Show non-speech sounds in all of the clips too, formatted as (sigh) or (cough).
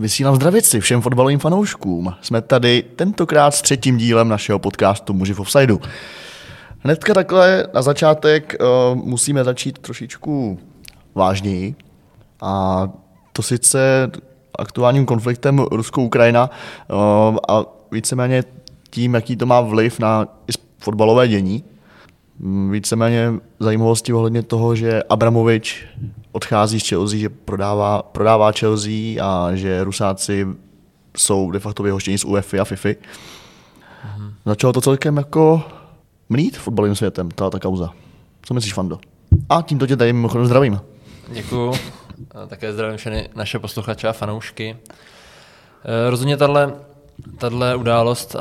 Vysílám zdravici všem fotbalovým fanouškům. Jsme tady tentokrát s třetím dílem našeho podcastu Muži v offsideu. Hnedka takhle na začátek uh, musíme začít trošičku vážněji. A to sice aktuálním konfliktem Rusko-Ukrajina uh, a víceméně tím, jaký to má vliv na fotbalové dění. Víceméně zajímavosti ohledně toho, že Abramovič odchází z Chelsea, že prodává, prodává Chelsea a že Rusáci jsou de facto vyhoštěni z UEFA a FIFA. Mm-hmm. Začalo to celkem jako mlít fotbalovým světem, ta, ta kauza. Co myslíš, Fando? A tímto tě tady mimochodem zdravím. Děkuju. Také zdravím všechny naše posluchače a fanoušky. Eh, rozhodně tahle, tahle událost,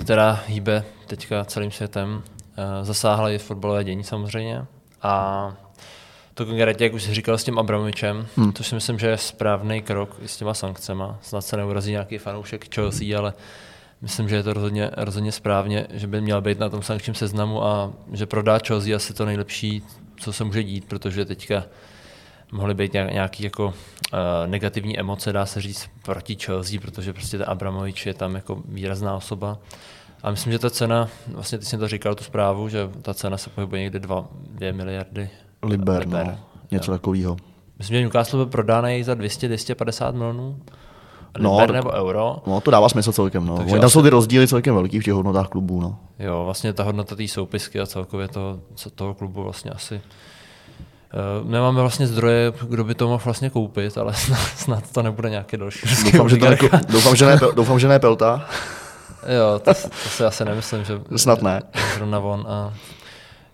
která hýbe teďka celým světem, eh, zasáhla i fotbalové dění samozřejmě. A to konkrétně, jak už jsi říkal s tím Abramovičem, hmm. to si myslím, že je správný krok i s těma sankcema. Snad se neurazí nějaký fanoušek Chelsea, ale myslím, že je to rozhodně, rozhodně správně, že by měl být na tom sankčním seznamu a že prodá Chelsea asi to nejlepší, co se může dít, protože teďka mohly být nějaký jako uh, negativní emoce, dá se říct, proti Chelsea, protože prostě ten Abramovič je tam jako výrazná osoba. A myslím, že ta cena, vlastně ty jsi to říkal, tu zprávu, že ta cena se pohybuje někde 2, 2 miliardy Liber, Liber. No, něco takového. Myslím, že Newcastle byl prodáný za 200-250 milionů no, Liber nebo euro. No, to dává smysl celkem. No. tam jsou ty rozdíly celkem velký v těch hodnotách klubů. No. Jo, vlastně ta hodnota té soupisky a celkově toho, toho klubu vlastně asi Uh, nemáme vlastně zdroje, kdo by to mohl vlastně koupit, ale (laughs) snad, snad to nebude nějaké další. Doufám, že, to jako, doufám, že ne, (laughs) doufám, že ne Pelta. jo, to, to si asi nemyslím, že snad ne. Zrovna von. A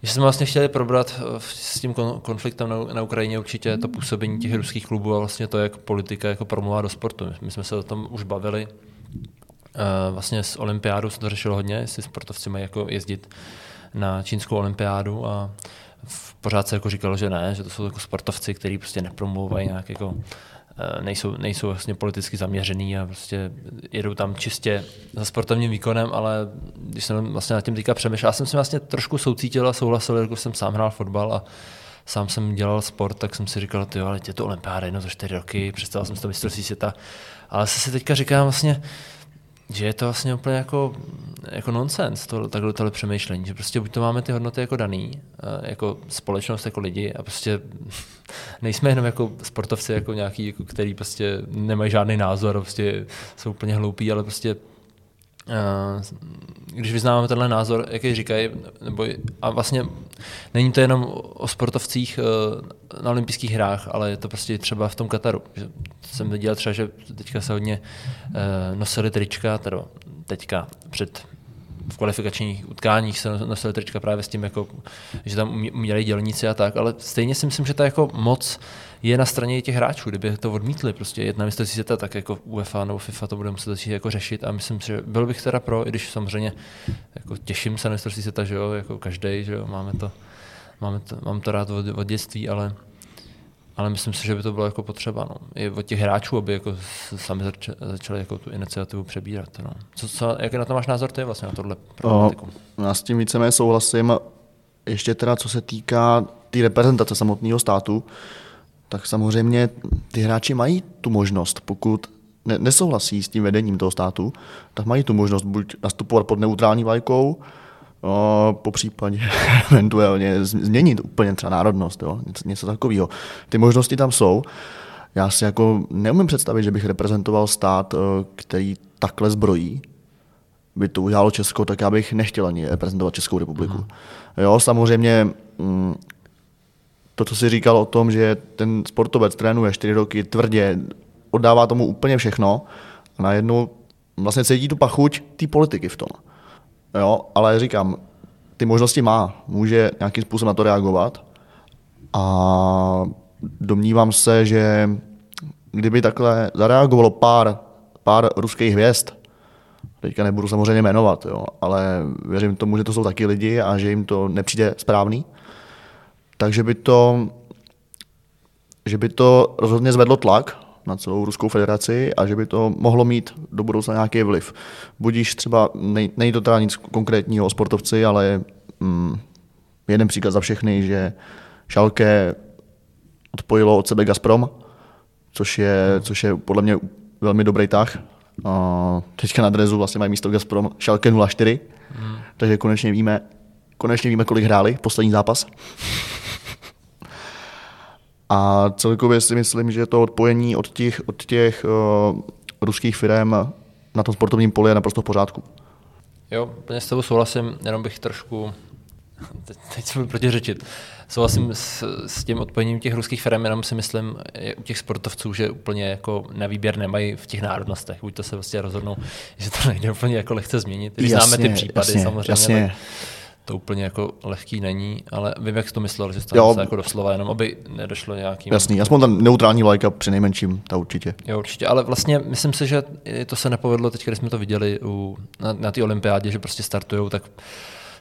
že jsme vlastně chtěli probrat eh, s tím konfliktem na, Ukrajině určitě to působení těch ruských klubů a vlastně to, jak politika jako promluvá do sportu. My jsme se o tom už bavili. Uh, vlastně s olympiádou se to řešilo hodně, jestli sportovci mají jako jezdit na čínskou olympiádu a pořád se jako říkalo, že ne, že to jsou jako sportovci, kteří prostě nepromlouvají nějak jako eh, nejsou, nejsou vlastně politicky zaměřený a prostě jedou tam čistě za sportovním výkonem, ale když jsem vlastně nad tím teďka přemýšlel, já jsem si vlastně trošku soucítil a souhlasil, jako jsem sám hrál fotbal a sám jsem dělal sport, tak jsem si říkal, ty ale je to olympiáda jedno za čtyři roky, představil jsem si to mistrovství světa, ale se si teďka říkám vlastně, že je to vlastně úplně jako, jako nonsens, to, takhle tohle přemýšlení, že prostě buď to máme ty hodnoty jako daný, eh, jako společnost, jako lidi a prostě (laughs) nejsme jenom jako sportovci, jako nějaký, jako, který prostě nemají žádný názor, prostě jsou úplně hloupí, ale prostě když vyznáváme tenhle názor, jaký říkají, nebo, a vlastně není to jenom o sportovcích eh, na olympijských hrách, ale je to prostě třeba v tom Kataru. Jsem viděl třeba, že teďka se hodně eh, nosili trička, teda teďka před v kvalifikačních utkáních se nosili trička právě s tím, jako, že tam uměli dělníci a tak, ale stejně si myslím, že ta jako moc je na straně těch hráčů, kdyby to odmítli, prostě jedna mistrovství světa, tak jako UEFA nebo FIFA to bude muset začít jako řešit a myslím si, že byl bych teda pro, i když samozřejmě jako těším se na mistrovství světa, že jo, jako každý, že jo, máme to, máme to, mám to rád od, od dětství, ale ale myslím si, že by to bylo jako potřeba. No. I od těch hráčů, aby jako sami začali, jako tu iniciativu přebírat. No. Co, co, jaký na to máš názor ty vlastně na tohle problematiku? Já s tím víceméně souhlasím. Ještě teda, co se týká té tý reprezentace samotného státu, tak samozřejmě ty hráči mají tu možnost, pokud ne, nesouhlasí s tím vedením toho státu, tak mají tu možnost buď nastupovat pod neutrální vlajkou, o, po případě (laughs) eventuálně změnit úplně třeba národnost, jo, něco, něco takového. Ty možnosti tam jsou. Já si jako neumím představit, že bych reprezentoval stát, který takhle zbrojí, by to udělalo Česko, tak já bych nechtěl ani reprezentovat Českou republiku. Mm. Jo, samozřejmě mm, to, co jsi říkal o tom, že ten sportovec trénuje čtyři roky tvrdě, oddává tomu úplně všechno a najednou vlastně cítí tu pachuť té politiky v tom. Jo, ale říkám, ty možnosti má, může nějakým způsobem na to reagovat. A domnívám se, že kdyby takhle zareagovalo pár, pár ruských hvězd, teďka nebudu samozřejmě jmenovat, jo, ale věřím tomu, že to jsou taky lidi a že jim to nepřijde správný, takže by to, že by to rozhodně zvedlo tlak na celou Ruskou federaci a že by to mohlo mít do budoucna nějaký vliv. Budíš třeba, nej, není to teda nic konkrétního o sportovci, ale mm, jeden příklad za všechny, že Šalke odpojilo od sebe Gazprom, což je, což je podle mě velmi dobrý tah. Uh, teďka na drezu vlastně mají místo Gazprom Schalke 04, hmm. takže konečně víme, konečně víme, kolik hráli poslední zápas. A celkově si myslím, že to odpojení od těch, od těch uh, ruských firm na tom sportovním poli je naprosto v pořádku. Jo, plně s tebou souhlasím, jenom bych trošku, teď, teď se budu protiřečit, souhlasím s, s tím odpojením těch ruských firm, jenom si myslím u těch sportovců, že úplně jako na výběr nemají v těch národnostech. Buď to se vlastně rozhodnou, že to nejde úplně jako lehce změnit. Když jasně, známe ty případy jasně, samozřejmě, jasně. Tak to úplně jako lehký není, ale vím, jak jsi to myslel, že jsi to jako doslova, jenom aby nedošlo nějakým... Jasný, aspoň tam neutrální vlajka při nejmenším, ta určitě. Jo, určitě, ale vlastně myslím si, že to se nepovedlo teď, když jsme to viděli u, na, na té olympiádě, že prostě startujou, tak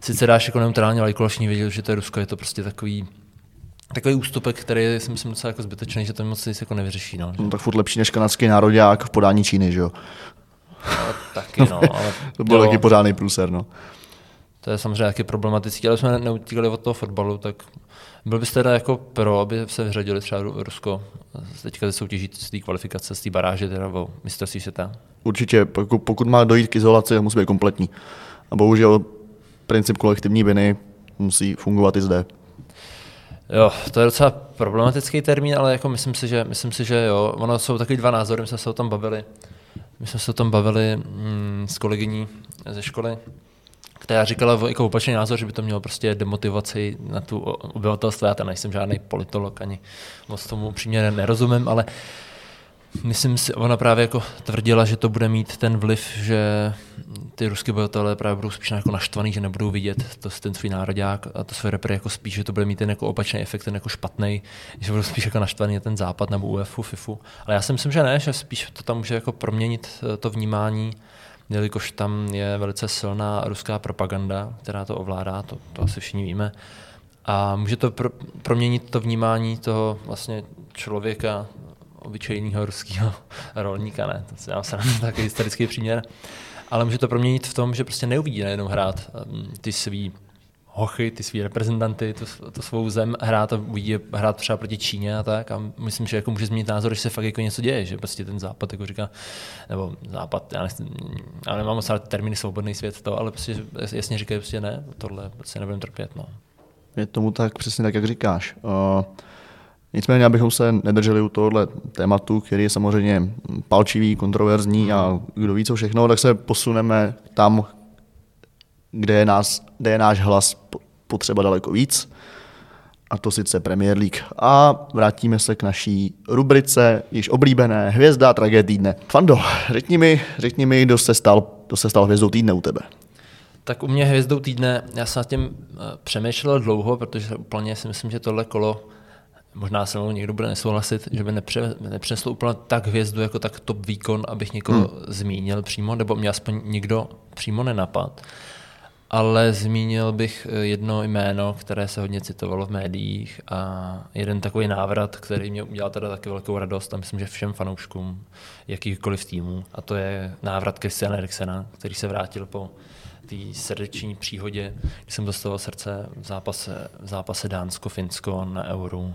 sice dáš jako neutrální vlajku, ale viděl, že to je Rusko, je to prostě takový takový ústupek, který je, si myslím, docela jako zbytečný, že to moc nic jako nevyřeší. No, no, tak furt lepší než kanadský národák v podání Číny, že jo? No, taky, no. Ale, (laughs) to byl taky pořádný průser, no. To je samozřejmě taky problematické, ale jsme neutíkali od toho fotbalu, tak byl byste teda jako pro, aby se vyřadili třeba Rusko teďka ze soutěží z té kvalifikace, z té baráže teda o mistrovství světa? Určitě, pokud, pokud má dojít k izolaci, musí být kompletní. A bohužel princip kolektivní viny musí fungovat i zde. Jo, to je docela problematický termín, ale jako myslím si, že, myslím si, že jo, ono jsou takový dva názory, my jsme se o tom bavili. My jsme se o tom bavili mm, s kolegyní ze školy, která říkala jako opačný názor, že by to mělo prostě demotivaci na tu obyvatelstvo. Já tam nejsem žádný politolog, ani moc tomu upřímně nerozumím, ale myslím si, ona právě jako tvrdila, že to bude mít ten vliv, že ty ruské obyvatelé právě budou spíš jako naštvaný, že nebudou vidět to, ten svůj národák a to své repry jako spíš, že to bude mít ten jako opačný efekt, ten jako špatný, že budou spíš jako naštvaný ten západ nebo UEFu, FIFU. Ale já si myslím, že ne, že spíš to tam může jako proměnit eh, to vnímání jelikož tam je velice silná ruská propaganda, která to ovládá, to, to asi všichni víme. A může to pro, proměnit to vnímání toho vlastně člověka, obyčejného ruského (laughs) rolníka, ne, to se nám se takový historický příměr, ale může to proměnit v tom, že prostě neuvidí najednou hrát um, ty svý hochy, ty svý reprezentanty, tu, tu svou zem hrát a uvidí hrát třeba proti Číně a tak. A myslím, že jako může změnit názor, že se fakt jako něco děje, že prostě ten západ jako říká, nebo západ, já, nechci, já nemám moc termíny svobodný svět to, ale prostě jasně říkají prostě ne, tohle prostě nebudeme trpět. No. Je tomu tak přesně tak, jak říkáš. Uh, nicméně, abychom se nedrželi u tohohle tématu, který je samozřejmě palčivý, kontroverzní a kdo ví co všechno, tak se posuneme tam, kde je, nás, kde je náš hlas potřeba daleko víc, a to sice Premier League. A vrátíme se k naší rubrice, již oblíbené Hvězda tragédie týdne. Fando, řekni mi, řekni mi kdo, se stal, kdo se stal hvězdou týdne u tebe. Tak u mě hvězdou týdne, já jsem nad tím eh, přemýšlel dlouho, protože úplně si myslím, že tohle kolo možná se mnou někdo bude nesouhlasit, že by nepře, nepřineslo úplně tak hvězdu, jako tak top výkon, abych někoho hmm. zmínil přímo, nebo mě aspoň nikdo přímo nenapad ale zmínil bych eh, jedno jméno, které se hodně citovalo v médiích a jeden takový návrat, který mě udělal teda taky velkou radost a myslím, že všem fanouškům jakýchkoliv týmů a to je návrat Christiana Eriksena, který se vrátil po té srdeční příhodě, kdy jsem dostal srdce v zápase, v zápase Dánsko-Finsko na Euro.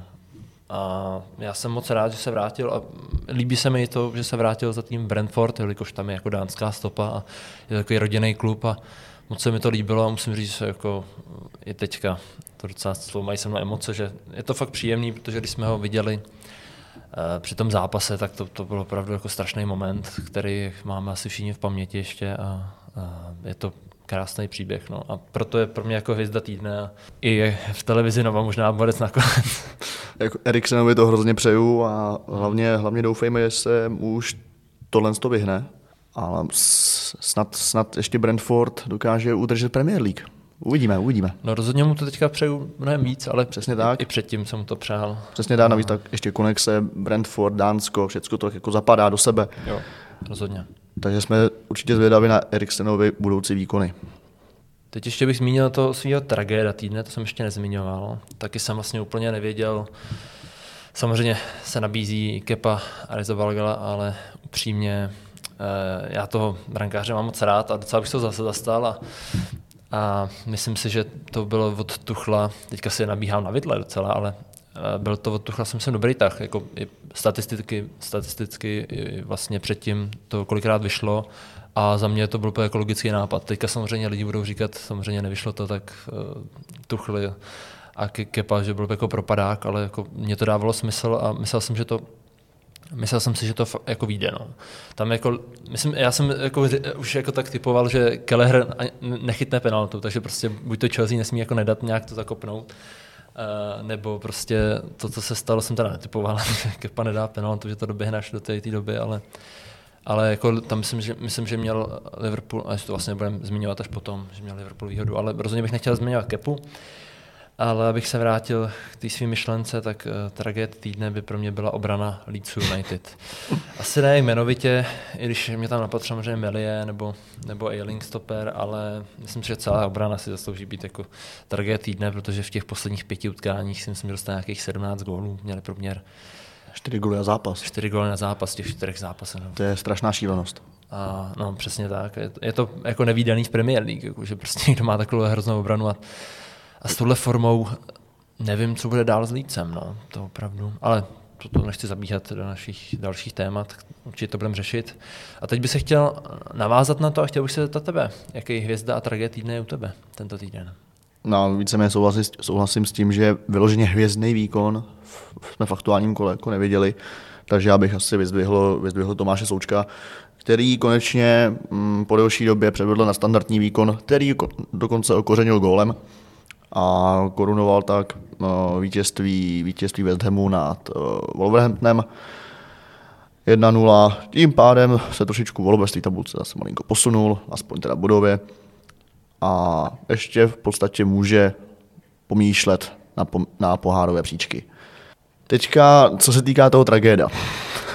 A já jsem moc rád, že se vrátil a líbí se mi to, že se vrátil za tým Brentford, jelikož tam je jako dánská stopa a je takový rodinný klub a moc se mi to líbilo a musím říct, že jako je teďka to docela mají se mnou emoce, že je to fakt příjemný, protože když jsme ho viděli uh, při tom zápase, tak to, to byl opravdu jako strašný moment, který máme asi všichni v paměti ještě a, a je to krásný příběh. No. A proto je pro mě jako hvězda týdne a i v televizi Nova možná borec nakonec. (laughs) Jako Eriksenovi to hrozně přeju a hlavně, hlavně doufejme, že se už tohle to vyhne ale snad, snad ještě Brentford dokáže udržet Premier League. Uvidíme, uvidíme. No rozhodně mu to teďka přeju mnohem víc, ale přesně tak. I, i předtím jsem mu to přál. Přesně tak, navíc tak ještě konexe, Brentford, Dánsko, všechno to jako zapadá do sebe. Jo, rozhodně. Takže jsme určitě zvědaví na Eriksenovi budoucí výkony. Teď ještě bych zmínil to svého tragéda týdne, to jsem ještě nezmiňoval. Taky jsem vlastně úplně nevěděl. Samozřejmě se nabízí Kepa a Reza Balgala, ale upřímně já toho brankáře mám moc rád a docela bych to zase zastal a, a myslím si, že to bylo od Tuchla, teďka si nabíhám na vidle docela, ale byl to od Tuchla jsem jsem dobrý tah, jako statisticky, statisticky vlastně předtím to kolikrát vyšlo a za mě to byl jako logický nápad. Teďka samozřejmě lidi budou říkat, samozřejmě nevyšlo to, tak uh, Tuchli a Kepa, že byl jako propadák, ale jako mě to dávalo smysl a myslel jsem, že to Myslel jsem si, že to jako vyjde. No. Tam jako, myslím, já jsem jako, už jako tak typoval, že Kelleher nechytne penaltu, takže prostě buď to Chelsea nesmí jako nedat nějak to zakopnout, uh, nebo prostě to, co se stalo, jsem teda netypoval, (laughs) že Kepa nedá penaltu, že to doběhne až do té doby, ale, ale jako tam myslím, že, myslím, že měl Liverpool, až to vlastně budeme zmiňovat až potom, že měl Liverpool výhodu, ale rozhodně bych nechtěl zmiňovat Kepu. Ale abych se vrátil k té své myšlence, tak uh, tragéd týdne by pro mě byla obrana Leeds United. (laughs) Asi ne jmenovitě, i když mě tam napadl samozřejmě Melie nebo, nebo Ailing Stopper, ale myslím si, že celá obrana si zaslouží být jako tragéd týdne, protože v těch posledních pěti utkáních si myslím, že dostane nějakých 17 gólů, měli průměr. 4 góly na zápas. 4 góly na zápas těch čtyřech zápasech. No. To je strašná šílenost. A, no, přesně tak. Je to, je to jako nevýdaný v Premier League, jako, že prostě někdo má takovou hroznou obranu a a s touhle formou nevím, co bude dál s Lícem, no, to opravdu. Ale toto nechci zabíhat do našich dalších témat, určitě to budeme řešit. A teď bych se chtěl navázat na to a chtěl bych se zeptat tebe, jaký hvězda a tragédie týdne je u tebe tento týden? No, víceméně souhlasím, souhlasím s tím, že vyloženě hvězdný výkon jsme v aktuálním kole jako neviděli, takže já bych asi vyzdvihl, vyzdvihl Tomáše Součka, který konečně mm, po delší době převedl na standardní výkon, který dokonce okořenil gólem a korunoval tak uh, vítězství, vítězství West Hamu nad uh, Wolverhamptonem 1-0. Tím pádem se trošičku té tabulce zase malinko posunul, aspoň teda budově. A ještě v podstatě může pomýšlet na, po, na pohárové příčky. Teďka, co se týká toho tragéda,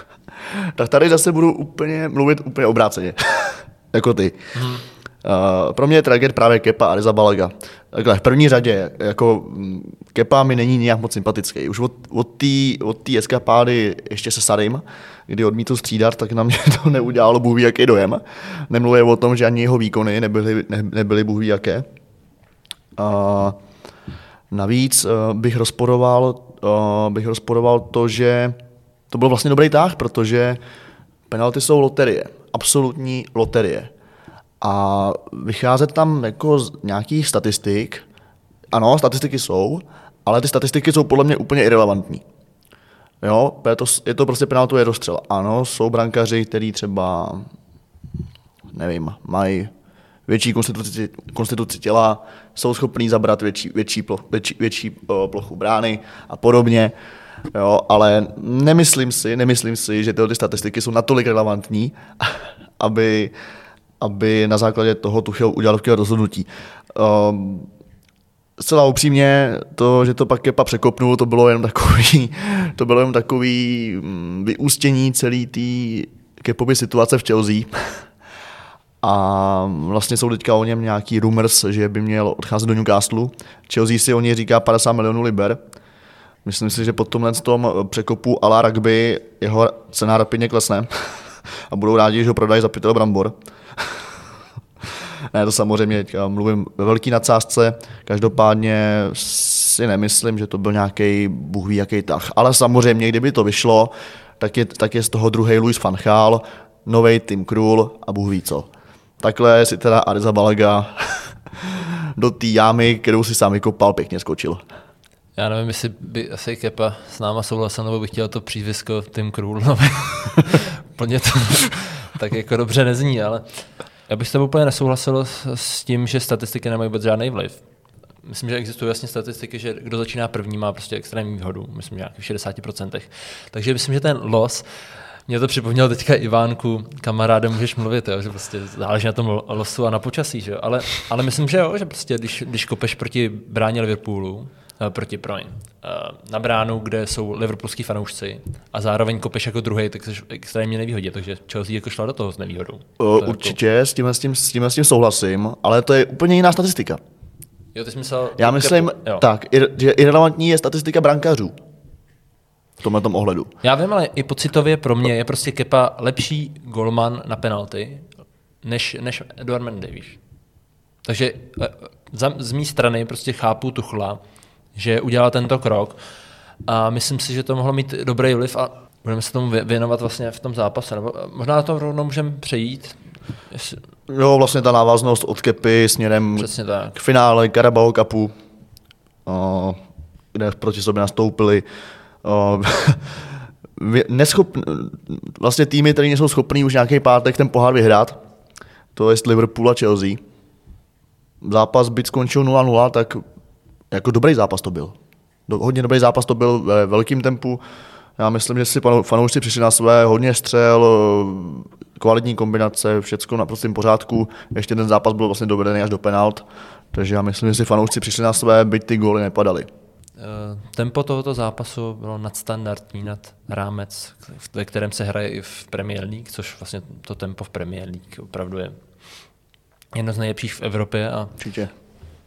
(laughs) tak tady zase budu úplně mluvit úplně obráceně, (laughs) jako ty. Hmm. Uh, pro mě je tragéd právě Kepa a Reza Balaga. Takhle, v první řadě, jako mm, Kepa mi není nějak moc sympatický. Už od, od té eskapády ještě se Sarim, kdy odmítl střídat, tak na mě (laughs) to neudělalo bůh jaký dojem. Nemluvím o tom, že ani jeho výkony nebyly, ne, nebyly bůh jaké. Uh, navíc uh, bych rozporoval, uh, bych rozporoval to, že to byl vlastně dobrý táh, protože penalty jsou loterie. Absolutní loterie a vycházet tam jako z nějakých statistik, ano, statistiky jsou, ale ty statistiky jsou podle mě úplně irrelevantní. Jo, je to, je to prostě penaltu rozstřel. Ano, jsou brankaři, kteří třeba, nevím, mají větší konstituci, konstituci těla, jsou schopní zabrat větší, větší, ploch, větší, větší o, plochu brány a podobně. Jo, ale nemyslím si, nemyslím si, že tyhle ty statistiky jsou natolik relevantní, (laughs) aby, aby na základě toho Tuchel udělal takové rozhodnutí. Um, zcela upřímně, to, že to pak Kepa překopnul, to bylo jen takový, (laughs) to bylo jen takový mm, vyústění celé té Kepovy situace v Chelsea. (laughs) A vlastně jsou teďka o něm nějaký rumors, že by měl odcházet do Newcastle. Chelsea si o něj říká 50 milionů liber. Myslím si, že po tomhle tom překopu ala rugby jeho cena rapidně klesne (laughs) a budou rádi, že ho prodají za pytel brambor. ne, to samozřejmě mluvím ve velký nadsázce, každopádně si nemyslím, že to byl nějaký bůh ví jaký tah. Ale samozřejmě, kdyby to vyšlo, tak je, tak je z toho druhý Luis van Gaal, nový Tim Krul a bůh ví co. Takhle si teda Arza Balaga (laughs) do té jámy, kterou si sám vykopal, pěkně skočil. Já nevím, jestli by asi Kepa s náma souhlasil, nebo bych chtěl to přízvisko Tim Krul. (laughs) Plně to (laughs) tak jako dobře nezní, ale já bych s tebou úplně nesouhlasil s tím, že statistiky nemají vůbec žádný vliv. Myslím, že existují jasně statistiky, že kdo začíná první, má prostě extrémní výhodu, myslím, že v 60%. Takže myslím, že ten los, mě to připomněl teďka Ivánku, kamaráde můžeš mluvit, jo, že prostě záleží na tom losu a na počasí, že? Ale, ale myslím, že jo, že prostě když, když kopeš proti bráně Liverpoolu, proti Proin. Eh, na bránu, kde jsou liverpoolský fanoušci a zároveň kopeš jako druhý, tak jsi extrémně nevýhodě, takže Chelsea jako šla do toho s nevýhodou. Uh, to určitě, jako... s, tím, s, tím, s, tím, s tím souhlasím, ale to je úplně jiná statistika. Jo, ty jsi myslel... Já myslím, jo. tak, že irrelevantní je statistika brankářů v tomhle tom ohledu. Já vím, ale i pocitově pro mě je prostě Kepa lepší golman na penalty, než, než Eduard Mendy, víš. Takže za, z mé strany prostě chápu Tuchla, že udělal tento krok. A myslím si, že to mohlo mít dobrý vliv a budeme se tomu věnovat vlastně v tom zápase. Nebo možná na to rovnou můžeme přejít. Jestli... Jo, vlastně ta návaznost od Kepy směrem k finále Carabao Cupu, kde proti sobě nastoupili (laughs) neschop, vlastně týmy, které nejsou schopný už nějaký pátek ten pohár vyhrát, to je Liverpool a Chelsea. Zápas byť skončil 0-0, tak jako dobrý zápas to byl. Do, hodně dobrý zápas to byl ve velkém tempu. Já myslím, že si fanoušci přišli na své hodně střel, kvalitní kombinace, všechno na prostém pořádku. Ještě ten zápas byl vlastně dovedený až do penalt, takže já myslím, že si fanoušci přišli na své, byť ty góly nepadaly. Eh, tempo tohoto zápasu bylo nadstandardní, nad rámec, ve kterém se hraje i v Premier League, což vlastně to tempo v Premier League opravdu je jedno z nejlepších v Evropě a Určitě.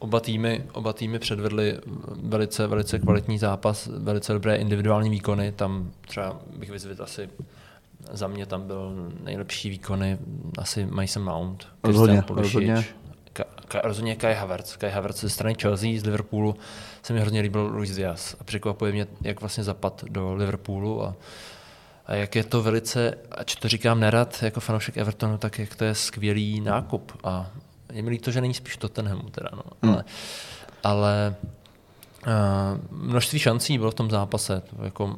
Oba týmy, oba týmy předvedly velice, velice kvalitní zápas, velice dobré individuální výkony. Tam třeba bych vyzvedl asi za mě tam byl nejlepší výkony asi Mason Mount, rozhodně, rozhodně. Ka, ka, rozhodně Kai Havertz. Kai Havertz ze strany Chelsea, z Liverpoolu se mi hrozně líbil Luis Diaz a překvapuje mě, jak vlastně zapad do Liverpoolu a, a jak je to velice, ač to říkám nerad jako fanoušek Evertonu, tak jak to je skvělý nákup a je mi líto, že není spíš Tottenhamu teda, no. Hmm. ale, ale Uh, množství šancí bylo v tom zápase, jako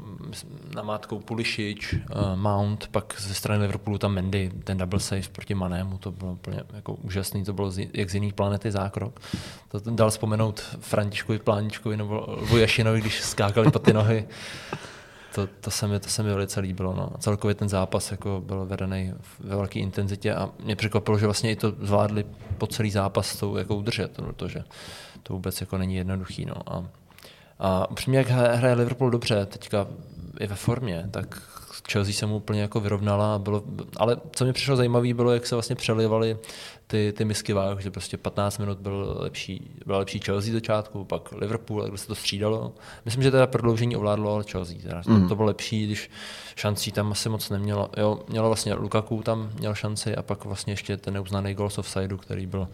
namátkou Pulišič, uh, Mount, pak ze strany Liverpoolu tam Mendy, ten double save proti Manému, to bylo úplně jako úžasný, to bylo z, jak z jiných planety zákrok. To dal vzpomenout Františkovi Pláničkovi nebo Vuješinovi, když skákali po ty nohy. (laughs) To, to, se mi, to se mi velice líbilo. No. A celkově ten zápas jako byl vedený ve velké intenzitě a mě překvapilo, že vlastně i to zvládli po celý zápas to jako udržet, protože to vůbec jako není jednoduchý. No. A, a upřímně, jak hraje Liverpool dobře, teďka je ve formě, tak Chelsea se mu úplně jako vyrovnala. Bylo, ale co mi přišlo zajímavé, bylo, jak se vlastně přelivaly ty, ty misky váh, že prostě 15 minut byl lepší, byla lepší Chelsea začátku, pak Liverpool, jak se to střídalo. Myslím, že teda prodloužení ovládlo ale Chelsea. Teda. Mm. To, to bylo lepší, když šancí tam asi moc nemělo. Jo, mělo vlastně Lukaku tam měl šanci a pak vlastně ještě ten neuznaný gol z offsideu, který byl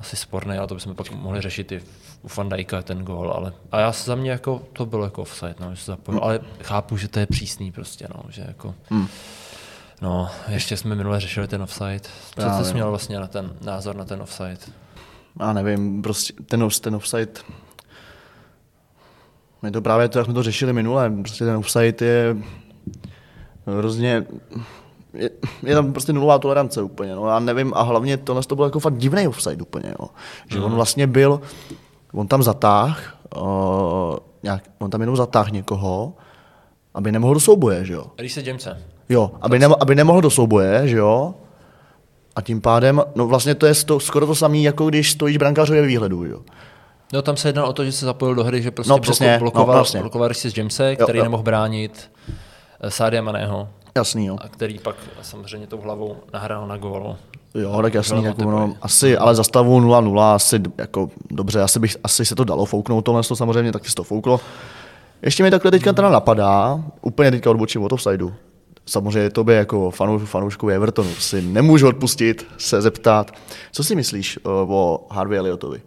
asi sporný, ale to bychom pak mohli řešit i u Van Dijka ten gól, ale a já za mě jako to bylo jako offside, no, že se zapojil, ale chápu, že to je přísný prostě, no, že jako hmm. No, ještě jsme minule řešili ten offside. Co jsi měl vlastně na ten názor na ten offside? Já nevím, prostě ten, ten offside je to právě to, jak jsme to řešili minule. Prostě ten offside je hrozně je, je tam prostě nulová tolerance úplně. No. Já nevím, a hlavně tohle to byl jako fakt divný offside úplně. Jo. Že mm. on mhm. vlastně byl, on tam zatáh, uh, nějak, on tam jenom zatáh někoho, aby nemohl do souboje, že jo. se Jamese. Jo, aby, ne, aby nemohl do souboje, že jo. A tím pádem, no vlastně to je to, skoro to samé, jako když stojíš brankářově výhledu, jo. No tam se jednalo o to, že se zapojil do hry, že prostě no, přesně, blokoval, no, vlastně. blokoval Reece Jamese, který jo, jo. nemohl bránit eh, Sádia Maného. Jasný, jo. A který pak samozřejmě tou hlavou nahrál na gól. Jo, tak jasný, jako no, asi, ale za stavu 0-0 asi jako dobře, asi, bych, asi se to dalo fouknout, tohle to samozřejmě taky se to fouklo. Ještě mi takhle teďka teda napadá, úplně teďka odbočím od offsideu. Samozřejmě tobě jako fanů, fanoušku Evertonu si nemůžu odpustit se zeptat, co si myslíš uh, o Harvey Elliotovi?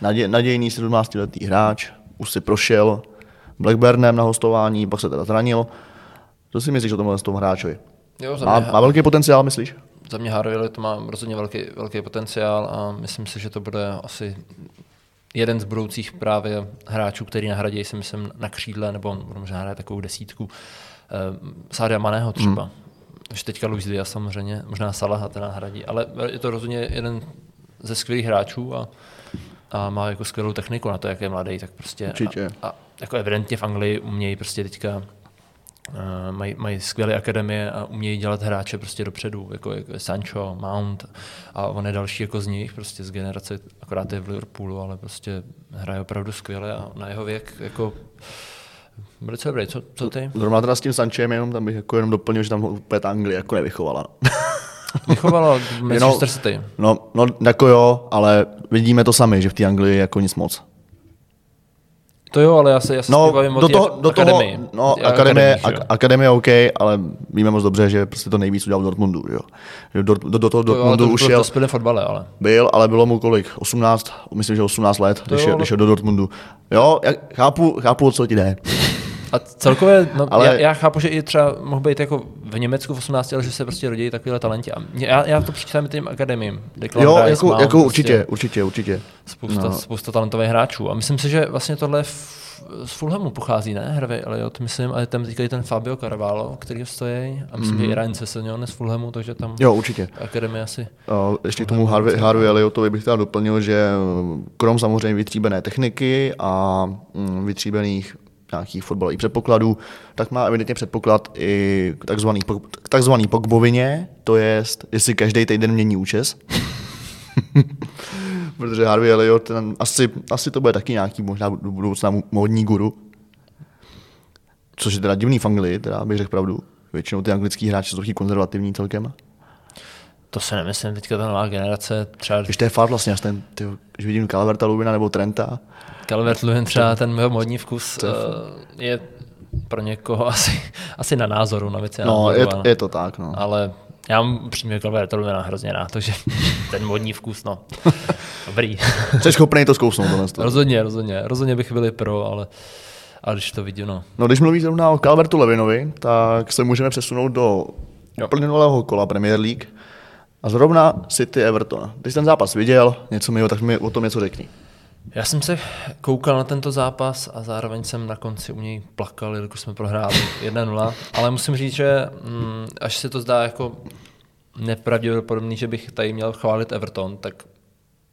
Nadě, nadějný 17-letý hráč, už si prošel Blackburnem na hostování, pak se teda zranil. Co si myslíš o tomhle tom hráčovi? Jo, má, mě, má velký potenciál, myslíš? Za mě Harvey to má rozhodně velký, velký potenciál a myslím si, že to bude asi jeden z budoucích právě hráčů, který nahradí, si myslím, na křídle, nebo možná hraje takovou desítku. Uh, Sádia Maného třeba. Hmm. Teďka Luis Diaz samozřejmě, možná Salaha ten nahradí, ale je to rozhodně jeden ze skvělých hráčů a, a má jako skvělou techniku na to, jak je mladý, tak prostě Určitě. A, a jako evidentně v Anglii umějí prostě teďka mají, mají skvělé akademie a umějí dělat hráče prostě dopředu, jako, jako Sancho, Mount a on je další jako z nich, prostě z generace, akorát je v Liverpoolu, ale prostě hraje opravdu skvěle a na jeho věk jako velice dobrý. Co, co ty? Zrovna teda s tím Sanchem jenom tam bych jako jenom doplnil, že tam úplně ta Anglie jako nevychovala. (laughs) Vychovala (laughs) Manchester City. No, no, jako jo, ale vidíme to sami, že v té Anglii jako nic moc. To jo, ale já se, já se No, bavím do toho, do toho, akademii. no, akademie, jo. ak, akademie OK, ale víme moc dobře, že prostě to nejvíc udělal v Dortmundu, jo. Do, do, do toho To jo, ale Dortmundu to už jel, to spěli fotbale, ale. byl, ale bylo mu kolik? 18, myslím, že 18 let, když, jo, je, když jel do Dortmundu. Jo, já chápu, chápu, o co ti jde. A celkově, no, Ale- ale... já, já, chápu, že i třeba mohl být jako v Německu v 18, ale že se prostě rodí takovéhle talenti. A mě- já, já to přičítám i tím akademím. Jo, jako, jako prostě určitě, určitě, určitě. Spousta, No. spousta talentových hráčů. A myslím si, že vlastně tohle z Fulhamu pochází, ne? Harvey Elliot, myslím, ale tam teďka i ten Fabio Carvalho, který stojí. A myslím, mm. že i Ryan Sessegnon je z Fulhamu, takže tam Mhm. Jo, určitě. akademie asi. Uh, ještě k tomu Harvey, Harvey Elliotovi bych teda doplnil, že uh, krom samozřejmě vytříbené techniky a mm, vytříbených nějakých fotbalových předpokladů, tak má evidentně předpoklad i k takzvaný, k takzvaný pogbovině, to je, jestli každý týden mění účes. (laughs) Protože Harvey Elliot, ten, asi, asi to bude taky nějaký možná do budoucna módní guru. Což je teda divný v Anglii, teda bych řekl pravdu. Většinou ty anglický hráči jsou taky konzervativní celkem. To se nemyslím, teďka ta nová generace, třeba Když to je fakt vlastně, ten, ty, když vidím Calverta Lubina nebo Trenta, Calvert Lewin třeba ten jeho modní vkus to je eh, je pro někoho (laughs) asi, asi na názoru, na věci. no, je, ale- je to tak, no. Ale já mám upřímně Calvert Lewina hrozně rád, takže (laughs) ten modní vkus, no. (laughs) Dobrý. Jsi schopný to zkousnout, tohle. to. rozhodně, rozhodně. Rozhodně bych byl i pro, ale, ale když to vidím, no. No, když mluvíš zrovna o Calvertu Levinovi, tak se můžeme přesunout do nového kola Premier League. A zrovna City Everton. Když ten zápas viděl, něco mi, tak mi o tom něco řekni. Já jsem se koukal na tento zápas a zároveň jsem na konci u něj plakal, jelikož jsme prohráli (laughs) 1-0, ale musím říct, že mm, až se to zdá jako nepravděpodobný, že bych tady měl chválit Everton, tak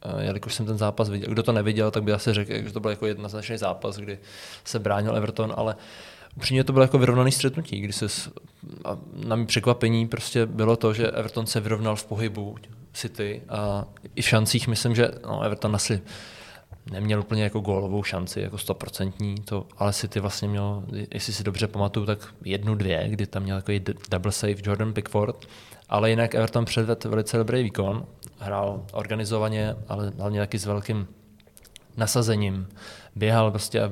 eh, jelikož jsem ten zápas viděl, kdo to neviděl, tak by asi řekl, že to byl jako jednoznačný zápas, kdy se bránil Everton, ale upřímně to bylo jako vyrovnaný střetnutí, kdy se a na mý překvapení prostě bylo to, že Everton se vyrovnal v pohybu City a i v šancích myslím, že no, Everton asi neměl úplně jako gólovou šanci, jako stoprocentní, to, ale City vlastně měl, jestli si dobře pamatuju, tak jednu, dvě, kdy tam měl takový double save Jordan Pickford, ale jinak Everton předvedl velice dobrý výkon, hrál organizovaně, ale hlavně taky s velkým nasazením, běhal prostě a,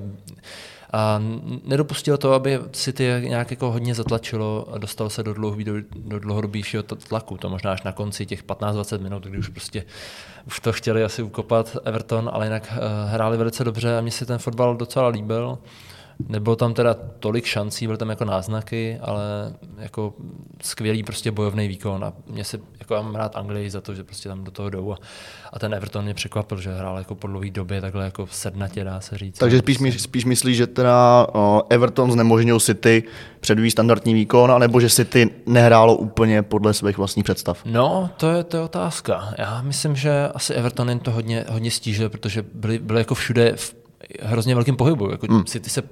a nedopustil to, aby City nějak jako hodně zatlačilo a dostal se do, dlouhý, do, do dlouhodobějšího tlaku. To možná až na konci těch 15-20 minut, kdy už prostě už to chtěli asi ukopat Everton, ale jinak uh, hráli velice dobře a mně se ten fotbal docela líbil. Nebylo tam teda tolik šancí, byly tam jako náznaky, ale jako skvělý prostě bojovný výkon a mě se, jako já mám rád Anglii za to, že prostě tam do toho jdou a, a ten Everton mě překvapil, že hrál jako po dlouhé době takhle jako sednatě, dá se říct. Takže spíš, my, spíš myslíš, že teda Everton znemožnil City předvíjí standardní výkon, anebo že City nehrálo úplně podle svých vlastních představ? No, to je, to je otázka. Já myslím, že asi Everton jim to hodně, hodně stížil, protože byli, byli jako všude v hrozně velkém pohybu. Jako hmm. City, se,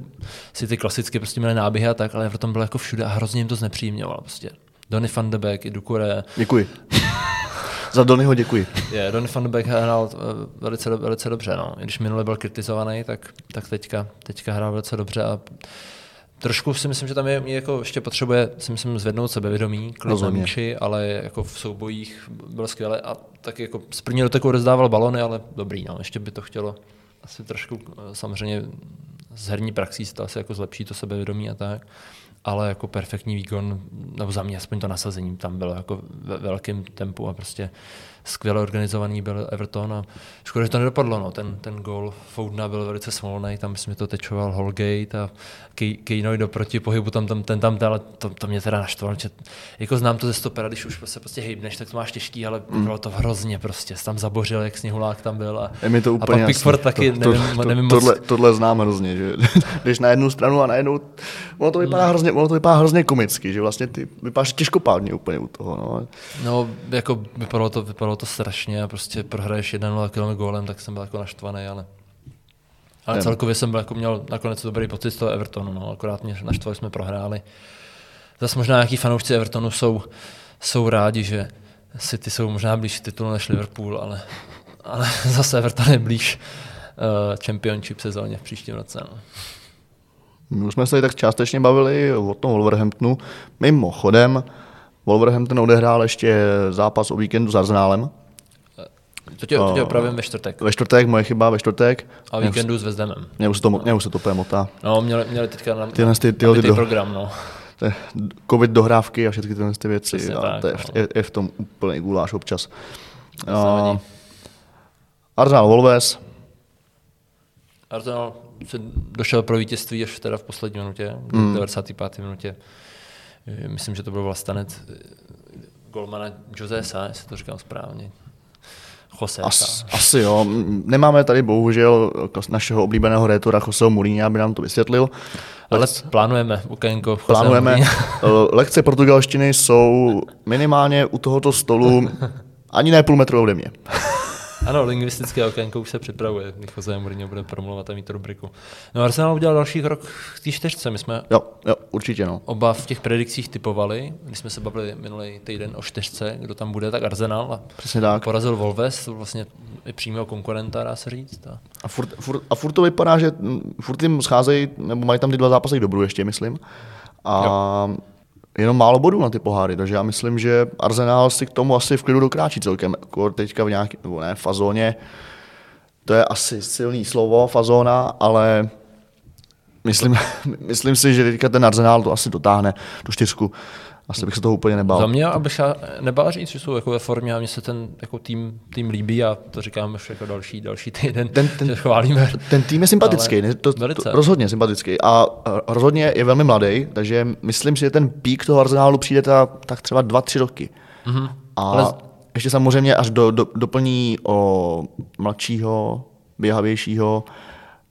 City klasicky prostě měli náběhy a tak, ale Everton byl jako všude a hrozně jim to znepříjemňovalo. Prostě. Donny van de Beek i Dukure. Děkuji. (laughs) Za Donnyho děkuji. Je, Donny van de Beek hrál eh, velice, velice dobře. No. I když minule byl kritizovaný, tak, tak teďka, teďka hrál velice dobře a Trošku si myslím, že tam je, jako ještě potřebuje si myslím, zvednout sebevědomí, klid na Rozhodně. míči, ale jako v soubojích byl skvěle a tak jako z prvního doteku rozdával balony, ale dobrý, no. ještě by to chtělo asi trošku eh, samozřejmě z herní praxí se to asi jako zlepší to sebevědomí a tak, ale jako perfektní výkon, nebo za mě aspoň to nasazení tam bylo jako ve velkém tempu a prostě skvěle organizovaný byl Everton a škoda, že to nedopadlo. No. Ten, ten gol Foudna byl velice smolný, tam že to tečoval Holgate a Kejnoj do protipohybu, tam, tam, ten tam, ale to, to mě teda naštvalo, že jako znám to ze stopera, když už se prostě hejbneš, tak to máš těžký, ale mm. bylo to hrozně prostě, jsi tam zabořil, jak sněhulák tam byl a, Je mi to a úplně pak Pickford taky, to, nevím, to, nevím to, moc, tohle, tohle znám hrozně, že (laughs) když na jednu stranu a na jednu, ono to vypadá hrozně, ono to vypadá hrozně komicky, že vlastně ty vypadáš těžkopádně úplně u toho, no. No, jako vypadalo to, vypadalo to strašně a prostě prohraješ 1-0 km gólem, tak jsem byl jako naštvaný, ale ale Jen. celkově jsem byl, jako měl nakonec dobrý pocit z toho Evertonu, no, akorát mě naštvali, jsme prohráli. Zase možná nějaký fanoušci Evertonu jsou, jsou rádi, že City jsou možná blíž titulu než Liverpool, ale, ale (laughs) zase Everton je blíž uh, championship sezóně v příštím roce. No. My už jsme se tak částečně bavili o tom Wolverhamptonu. Mimochodem, Wolverhampton odehrál ještě zápas o víkendu s Arsenálem. To tě, to tě opravím ve čtvrtek. Ve čtvrtek, moje chyba, ve čtvrtek. A víkendu s Vezdemem. Mě už se to, mě už se to úplně motá. No, měli, měli teďka na, Tyhle ty- tyhle nabitý ty do- program, no. Covid dohrávky a všechny tyhle ty věci. Přesně a tak, to je, no. je, je, v tom úplný guláš občas. A, Arsenal Wolves, Arsenal se došel pro vítězství až teda v poslední minutě, v 95. minutě. Eh, Myslím, že to byl vlastanec eh, golmana Josesa, jestli to říkám správně. Jose. As, asi jo. Nemáme tady bohužel jako našeho oblíbeného rétora Joseho Mourinha, aby nám to vysvětlil. Ale plánujeme okénko. Plánujeme. (laughs) Eh, Lekce portugalštiny jsou minimálně u tohoto stolu ani ne půl metru ode mě. Ano, lingvistické okénko už se připravuje, Jose Mourinho bude promluvat a mít tu rubriku. No Arsenal udělal další krok k té čtyřce. My jsme Jo, jo, určitě no. oba v těch predikcích typovali, když jsme se bavili minulý týden o čtyřce, kdo tam bude, tak Arsenal a Přesně tak. porazil Wolves, vlastně i přímého konkurenta, dá se říct. A A furt, furt, a furt to vypadá, že mm, furt jim scházejí, nebo mají tam ty dva zápasy k dobru ještě, myslím. A jenom málo bodů na ty poháry, takže já myslím, že Arsenal si k tomu asi v klidu dokráčí celkem. Jako teďka v nějaké, nebo ne, fazóně, to je asi silný slovo, fazóna, ale myslím, (laughs) myslím si, že teďka ten Arsenal to asi dotáhne, tu čtyřku. Asi bych se toho úplně nebál. Za mě, abych já nebál říct, že jsou jako ve formě a mně se ten jako tým, tým líbí a to říkám už jako další, další týden, Ten- ten- že chválíme. Ten tým je sympatický, ne? To, to, rozhodně sympatický. A rozhodně je velmi mladý, takže myslím si, že ten pík toho Arsenálu přijde ta, tak třeba dva, tři roky. Mm-hmm. A Ale... ještě samozřejmě, až do, do, doplní o mladšího, běhavějšího,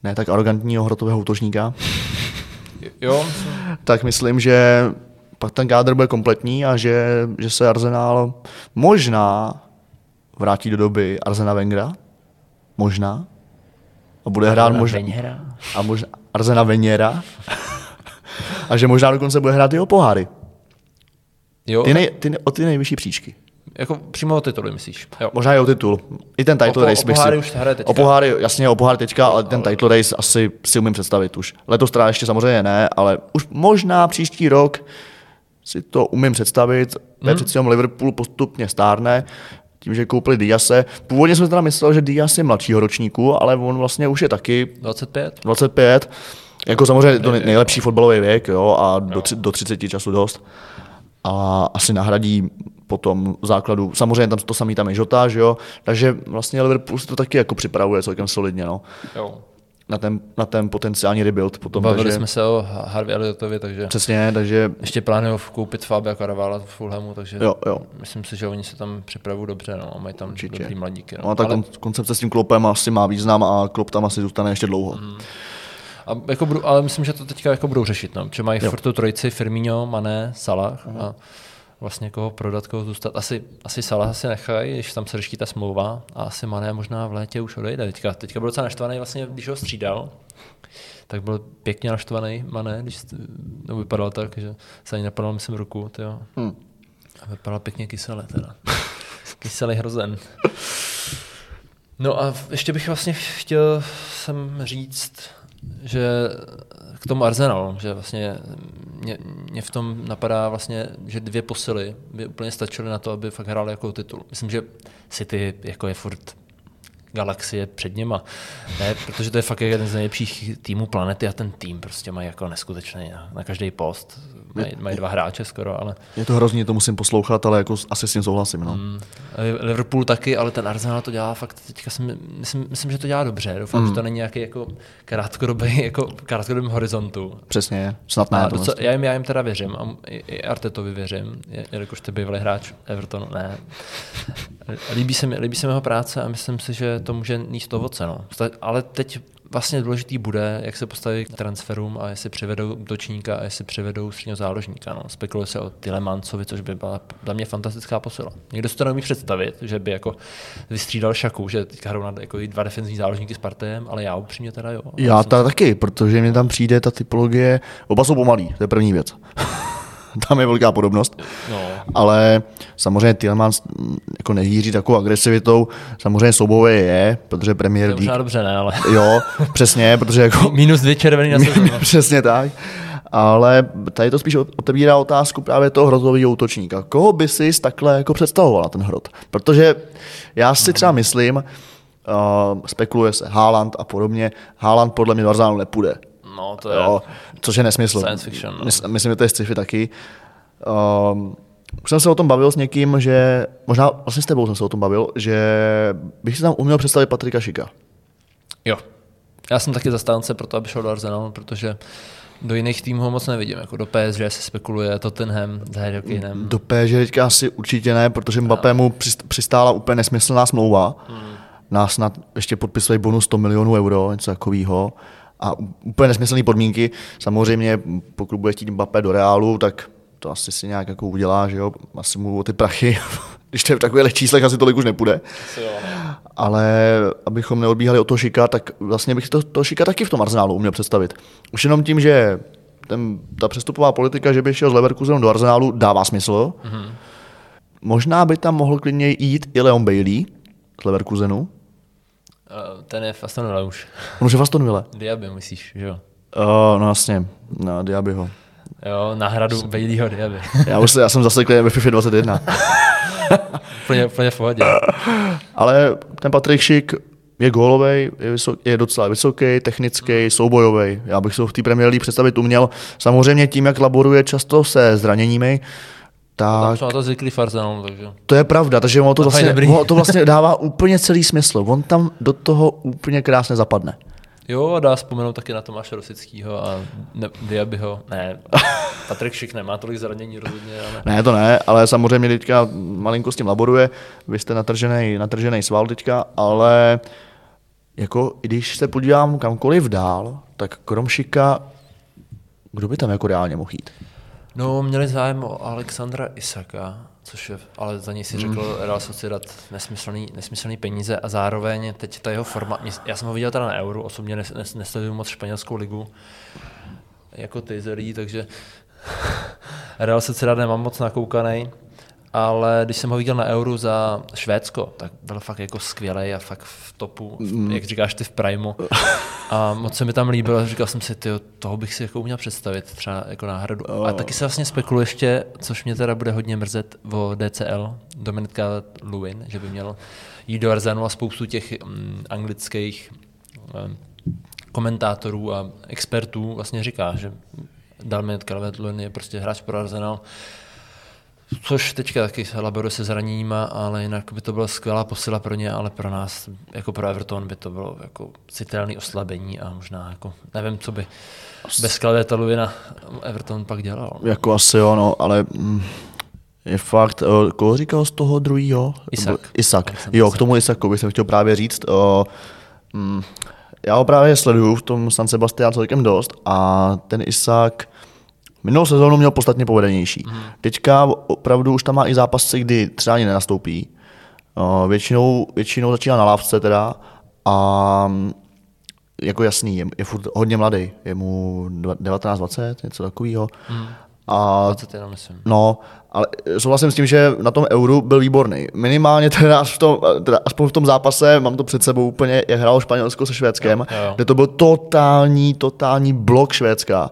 ne tak arrogantního hrotového útočníka, Jo, tak myslím, že pak ten kádr bude kompletní a že, že se Arsenal možná vrátí do doby Arsena Wengera. Možná. A bude hrát možná, Venhera. a možná Arzena Veněra. a že možná dokonce bude hrát i o poháry. Jo, Ty nej, ty, o ty nejvyšší příčky. jako přímo o titulu, myslíš? Jo. Možná i o titul. I ten title O po- race o bych poháry si... už hraje teďka. O poháry, jasně, o poháry teďka, ale ten title race asi si umím představit už. Letos teda ještě samozřejmě ne, ale už možná příští rok si to umím představit. Hmm. Přeci jenom Liverpool postupně stárne, tím, že koupili Diase. Původně jsem si teda myslel, že Dias je mladšího ročníku, ale on vlastně už je taky 25? 25. Jako samozřejmě to nej- nejlepší fotbalový věk, jo, a do, tři, do 30 času dost. A asi nahradí potom základu, samozřejmě tam to samý tam je Žota, že jo, takže vlastně Liverpool si to taky jako připravuje celkem solidně, no, Jo. Na ten, na ten potenciální rebuild potom, Bavili takže, jsme se o Harvey Elliotovi, takže přesně, takže ještě plánují koupit Fabia Caravala v Fulhamu, takže Jo, jo. myslím si, že oni se tam připravují dobře, no, a mají tam Určitě. dobrý mladíky. No. no, a ta Ale- kon, koncepce s tím klopem asi má význam a klop tam asi zůstane ještě dlouho. Mhm. A jako budu, ale myslím, že to teďka jako budou řešit, no, že mají Jo. furt tu trojici Firmino, Mané, Salah a vlastně koho prodat, koho zůstat. Asi, asi Salah si nechají, když tam se řeší ta smlouva a asi Mané možná v létě už odejde. Teďka, teďka byl docela naštvaný, vlastně, když ho střídal, tak byl pěkně naštvaný Mané, když no, vypadal tak, že se ani napadal, myslím, ruku. Tyjo. Hm. A vypadal pěkně kysele teda. (laughs) Kyselý hrozen. No a ještě bych vlastně chtěl jsem říct, že k tomu Arsenalu, že vlastně mě, mě v tom napadá vlastně, že dvě posily by úplně stačily na to, aby fakt hráli jako titul. Myslím, že City jako je furt galaxie před něma. Ne, protože to je fakt jeden z nejlepších týmů planety a ten tým prostě mají jako neskutečný na, na každý post. Mají, mají dva hráče skoro, ale Je to hrozně, to musím poslouchat, ale jako asi s tím souhlasím, no. Mm, Liverpool taky, ale ten Arsenal to dělá fakt, teďka si my- myslím, myslím, že to dělá dobře. Doufám, že to není nějaký jako krátkodobý, (laughs) jako krátkodobým horizontu. Přesně, snad ne. Tohle. docela, já, jim, já jim teda věřím, a i, i Artetovi věřím, je- jelikož ty bývalý hráč Evertonu, ne. (laughs) Líbí se, mi, líbí se mi jeho práce a myslím si, že to může níst ovoce. No. Ale teď vlastně důležitý bude, jak se postaví k transferům a jestli přivedou útočníka a jestli přivedou středního záložníka. No. Spekuluje se o Tilemancovi, což by byla za mě fantastická posila. Někdo si to neumí představit, že by jako vystřídal šaku, že teďka hrajou na jako dva defenzivní záložníky s Partem, ale já upřímně teda jo. Já teda taky, protože mi tam přijde ta typologie, oba jsou pomalí, to je první věc. (laughs) tam je velká podobnost. No, Ale samozřejmě Tielemans mm, jako nehýří takovou agresivitou, samozřejmě soubové je, protože je možná League, dobře, ne, ale (laughs) jo, přesně, protože jako (laughs) minus dvě červený na sezónu. Přesně tak. Ale tady to spíš otevírá otázku právě toho hrotového útočníka. Koho by si takhle jako představoval ten hrot? Protože já si třeba myslím, uh, spekuluje se Haaland a podobně, Haaland podle mě do Arsenalu nepůjde. No, to je Jo, což je nesmysl. science fiction. No. Mys- myslím, že to je sci-fi taky. Um, už jsem se o tom bavil s někým, že, možná vlastně s tebou jsem se o tom bavil, že bych si tam uměl představit Patrika Šika. Jo. Já jsem taky zastánce pro to, aby šel do Arsenalu, protože do jiných týmů ho moc nevidím. Jako do PSG se spekuluje, Tottenham, s Harry Kanem. Do PSG teďka asi určitě ne, protože Mbappé mu přist- přistála úplně nesmyslná smlouva. Hmm. Nás snad ještě podpisuje bonus 100 milionů euro, něco takového. A úplně nesmyslné podmínky. Samozřejmě, pokud bude chtít Mbappé do Reálu, tak to asi si nějak jako udělá, že jo, asi mu o ty prachy, (laughs) když to je v takových číslech, asi tolik už nepůjde. Ale abychom neodbíhali od toho Šika, tak vlastně bych to, to Šika taky v tom Arsenálu uměl představit. Už jenom tím, že ten, ta přestupová politika, že by šel z Leverkusenu do Arsenálu, dává smysl. Mm-hmm. Možná by tam mohl klidně jít i Leon Bailey z Leverkusenu. Eh, Ten je v Aston Villa už. On už je v Aston Villa. Diaby myslíš, že jo? Uh, no jasně, no, Diabyho. Jo, náhradu Baileyho Diaby. Já už se, já jsem zaseklý ve FIFA 21. (laughs) úplně, úplně v pohodě. Ale ten Patrik Šik je gólovej, je, vysok, je docela vysoký, technický, soubojový. Já bych se ho v té Premier League představit uměl. Samozřejmě tím, jak laboruje často se zraněními, tak na to zvyklí v Arsenalu, takže... to je pravda, takže ono to, vlastně, ono to vlastně dává úplně celý smysl. On tam do toho úplně krásně zapadne. Jo, a dá vzpomenout taky na Tomáše Rosického a ne, Diabyho. Ne, Patrik Šik nemá tolik zranění rozhodně, ale... Ne, to ne, ale samozřejmě teďka malinko s tím laboruje. Vy jste natržený, natržený sval teďka, ale jako i když se podívám kamkoliv dál, tak krom Šika, kdo by tam jako reálně mohl jít? No, měli zájem o Alexandra Isaka, což je, ale za něj si řekl Real Sociedad nesmyslný, nesmyslný peníze. A zároveň teď ta jeho forma, já jsem ho viděl teda na Euro, osobně nes, nes, nesleduju moc španělskou ligu, jako ty lidí, takže (laughs) Real Sociedad nemám moc nakoukaný, ale když jsem ho viděl na Euro za Švédsko, tak byl fakt jako skvělý a fakt v topu, v, jak říkáš ty v primu. A moc se mi tam líbilo, říkal jsem si, tyjo, toho bych si jako uměl představit, třeba jako náhradu. A taky se vlastně spekuluje ještě, což mě teda bude hodně mrzet o DCL, Dominika Lewin, že by měl jít do Arzenu a spoustu těch mm, anglických mm, komentátorů a expertů vlastně říká, že Dalmet Calvert-Lewin je prostě hráč pro Arsenal, Což teďka taky laboruje se zraněníma, ale jinak by to byla skvělá posila pro ně, ale pro nás, jako pro Everton, by to bylo jako citelné oslabení a možná jako, nevím, co by bez Klaveta Luvina Everton pak dělal. Jako asi jo, no, ale mm, je fakt, uh, koho říkal z toho druhého? Isak. Isak. Alexander Jo, Isak. k tomu Isaku bych jsem chtěl právě říct. Uh, mm, já ho právě sleduju v tom San Sebastián celkem dost a ten Isak minulou sezónu měl podstatně povedenější. Mhm. Mm. Teďka opravdu už tam má i zápasy, kdy třeba ani nenastoupí. Uh, většinou, většinou začíná na lávce teda a mm, jako jasný, je, je furt hodně mladý, je mu dva- 19-20, něco takového. Mm. A 20 jenom myslím. No, ale souhlasím s tím, že na tom euru byl výborný. Minimálně teda, v tom, teda aspoň v tom zápase, mám to před sebou úplně, jak hrál Španělsko se Švédskem, Jo, jo, kde to byl totální, totální blok Švédska.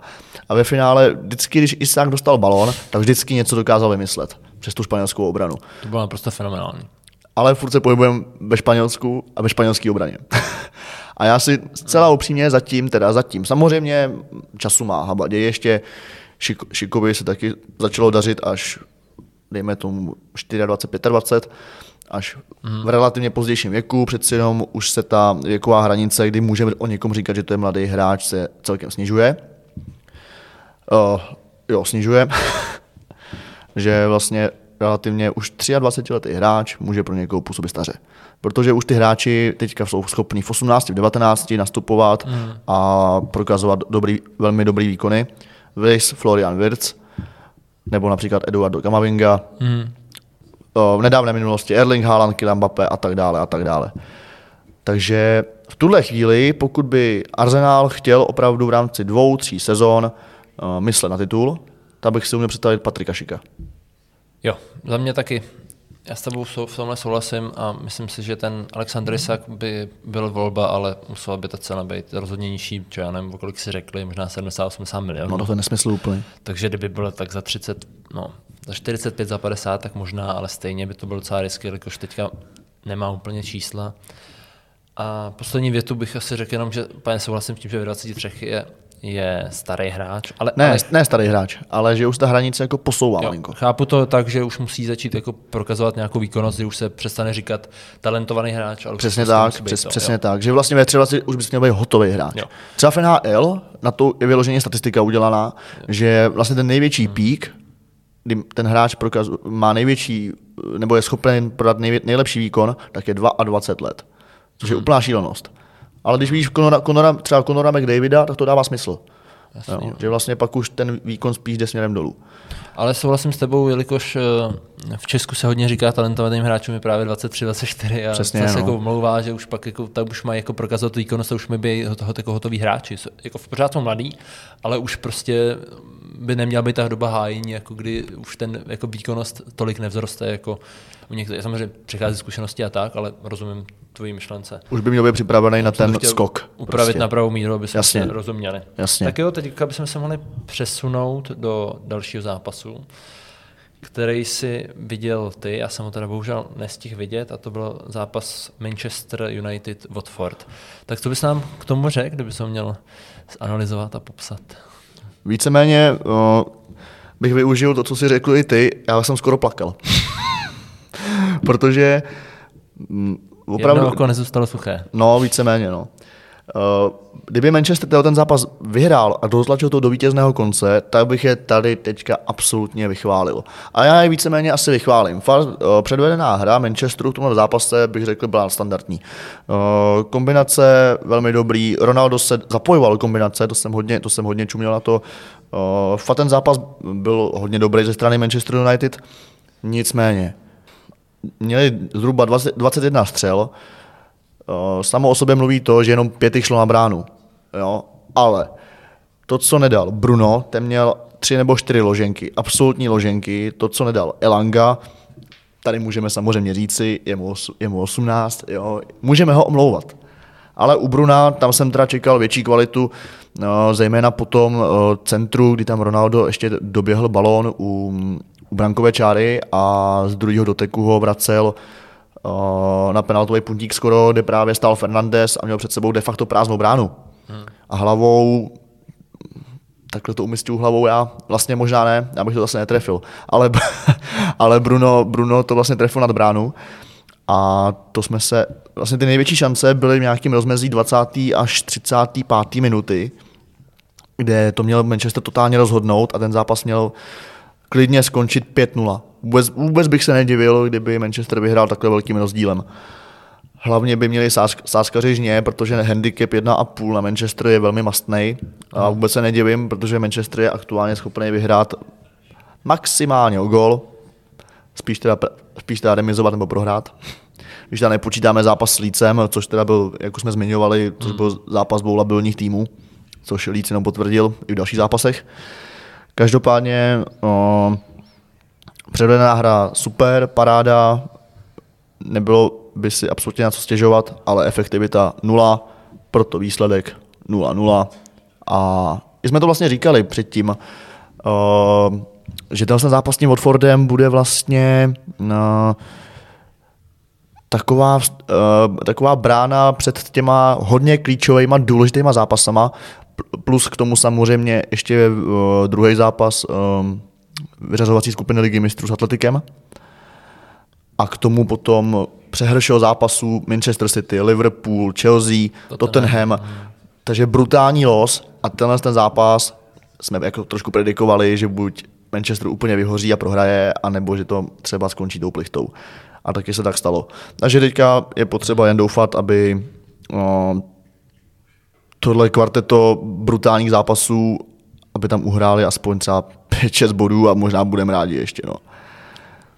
A ve finále, vždycky, když Isák dostal balon, tak vždycky něco dokázal vymyslet přes tu španělskou obranu. To bylo naprosto fenomenální. Ale furt se pohybujeme ve Španělsku a ve španělské obraně. (laughs) a já si zcela upřímně zatím, teda zatím, samozřejmě času má habadě, ještě Šik, Šikovi se taky začalo dařit až, dejme tomu, 24, 25, až v relativně pozdějším věku, přeci jenom už se ta věková hranice, kdy můžeme o někom říkat, že to je mladý hráč, se celkem snižuje. Uh, jo, snižuje. (laughs) že vlastně relativně už 23 letý hráč může pro někoho působit staře. Protože už ty hráči teďka jsou schopní v 18, v 19 nastupovat mm. a prokazovat dobrý, velmi dobrý výkony. Vys Florian Wirtz, nebo například Eduardo Camavinga, Hmm. o, v nedávné minulosti Erling Haaland, Kylian Mbappé a tak dále a tak dále. Takže v tuhle chvíli, pokud by Arsenal chtěl opravdu v rámci dvou, tří sezon myslet na titul, tak bych si uměl představit Patrika Šika. Jo, za mě taky Já s tebou v tomhle souhlasím a myslím si, že ten Aleksandr Isak by byl volba, ale musela by ta cena být rozhodně nižší, čo já nevím, kolik si řekli, možná 70-80 milionů. No to je nesmysl úplně. Takže kdyby bylo tak za 30, no, za 45, za 50, tak možná, ale stejně by to bylo docela risky, jelikož teďka nemá úplně čísla. A poslední větu bych asi řekl jenom, že úplně souhlasím s tím, že v 23 je je starý hráč. Ale, ne, ale, ne starý hráč, ale že už ta hranice jako posouvá jo, malinko. Chápu to tak, že už musí začít jako prokazovat nějakou výkonnost, že už se přestane říkat talentovaný hráč. Ale přesně tak, přes, to, přesně jo. tak, že vlastně ve 23 už bys měl být hotový hráč. Jo. Třeba v NHL, na to je vyloženě statistika udělaná, jo. že vlastně ten největší hmm. pík, kdy ten hráč prokaz, má největší, nebo je schopen prodat nejlepší výkon, tak je 22 let. Což je hmm. úplná šílenost. Ale když vidíš Conora, Conora, třeba Conora McDavida, tak to dává smysl. Jasný, jo, že vlastně pak už ten výkon spíš jde směrem dolů. Ale souhlasím s tebou, jelikož eh, v Česku se hodně říká talentovaným hráčům je právě 23, 24 a Přesně, se no. jako mlouvá, že už pak jako, tak už mají jako prokazat výkonnost a už mi by toho, jako hotový hráči. Jako v pořád jsou mladý, ale už prostě by neměla být ta doba hájení, jako kdy už ten jako výkonnost tolik nevzroste, jako u některých, samozřejmě přichází zkušenosti a tak, ale rozumím tvojí myšlence. Už by měl být připravený na ten skok. Upravit prostě. na pravou míru, aby jsme Jasně. se rozuměli. Jasně. Tak jo, teď bychom se mohli přesunout do dalšího zápasu, který si viděl ty, já jsem ho teda bohužel nestihl vidět, a to byl zápas Manchester United-Watford. Tak co bys nám k tomu řekl, kdyby se měl zanalizovat a popsat? Víceméně o, bych využil to, co si řekl i ty, já jsem skoro plakal. Protože mm, opravdu... Jedno oko nezůstalo suché. No, víceméně, no. Uh, kdyby Manchester ten zápas vyhrál a dotlačil to do vítězného konce, tak bych je tady teďka absolutně vychválil. A já je víceméně asi vychválím. Fakt, uh, předvedená hra Manchesteru v tomhle zápase bych řekl byla standardní. Uh, kombinace velmi dobrý, Ronaldo se zapojoval kombinace, to jsem hodně, to jsem hodně čuměl na to. Uh, fakt ten zápas byl hodně dobrý ze strany Manchester United, nicméně měli zhruba 20, 21 střel, samo o sobě mluví to, že jenom pět šlo na bránu. Jo? Ale to, co nedal Bruno, ten měl tři nebo čtyři loženky, absolutní loženky. To, co nedal Elanga, tady můžeme samozřejmě říci, je mu, je mu 18, jo? můžeme ho omlouvat. Ale u Bruna tam jsem teda čekal větší kvalitu, no, zejména po tom centru, kdy tam Ronaldo ještě doběhl balón u brankové čáry a z druhého doteku ho vracel na penaltový puntík skoro, kde právě stál Fernandez a měl před sebou de facto prázdnou bránu. Hmm. A hlavou takhle to umystil hlavou já, vlastně možná ne, já bych to zase netrefil, ale, (laughs) ale Bruno, Bruno to vlastně trefil nad bránu a to jsme se, vlastně ty největší šance byly v nějakým rozmezí 20. až 35. minuty, kde to měl Manchester totálně rozhodnout a ten zápas měl klidně skončit 5-0. Vůbec, vůbec bych se nedivil, kdyby Manchester vyhrál takhle velkým rozdílem. Hlavně by měli sáskaři žně, protože handicap 1,5 na Manchester je velmi mastný. A vůbec se nedivím, protože Manchester je aktuálně schopný vyhrát maximálně o gol, spíš teda, spíš teda remizovat nebo prohrát. Když teda nepočítáme zápas s Lícem, což teda byl, jak už jsme zmiňovali, což byl zápas dvou labilních týmů, což Líc jenom potvrdil i v dalších zápasech. Každopádně o, předvedená hra super, paráda, nebylo by si absolutně na co stěžovat, ale efektivita nula, proto výsledek 0-0. A jsme to vlastně říkali předtím, uh, že ten zápas s tím Watfordem bude vlastně uh, taková, uh, taková brána před těma hodně klíčovými, důležitýma zápasama, plus k tomu samozřejmě ještě uh, druhý zápas um, vyřazovací skupiny ligy mistrů s Atletikem. A k tomu potom přehršel zápasů Manchester City, Liverpool, Chelsea, Tottenham. Tottenham. Takže brutální los a tenhle ten zápas jsme jako trošku predikovali, že buď Manchester úplně vyhoří a prohraje, anebo že to třeba skončí tou plichtou. A taky se tak stalo. Takže teďka je potřeba jen doufat, aby no, tohle kvarteto brutálních zápasů, aby tam uhráli aspoň třeba 5-6 bodů a možná budeme rádi ještě. No.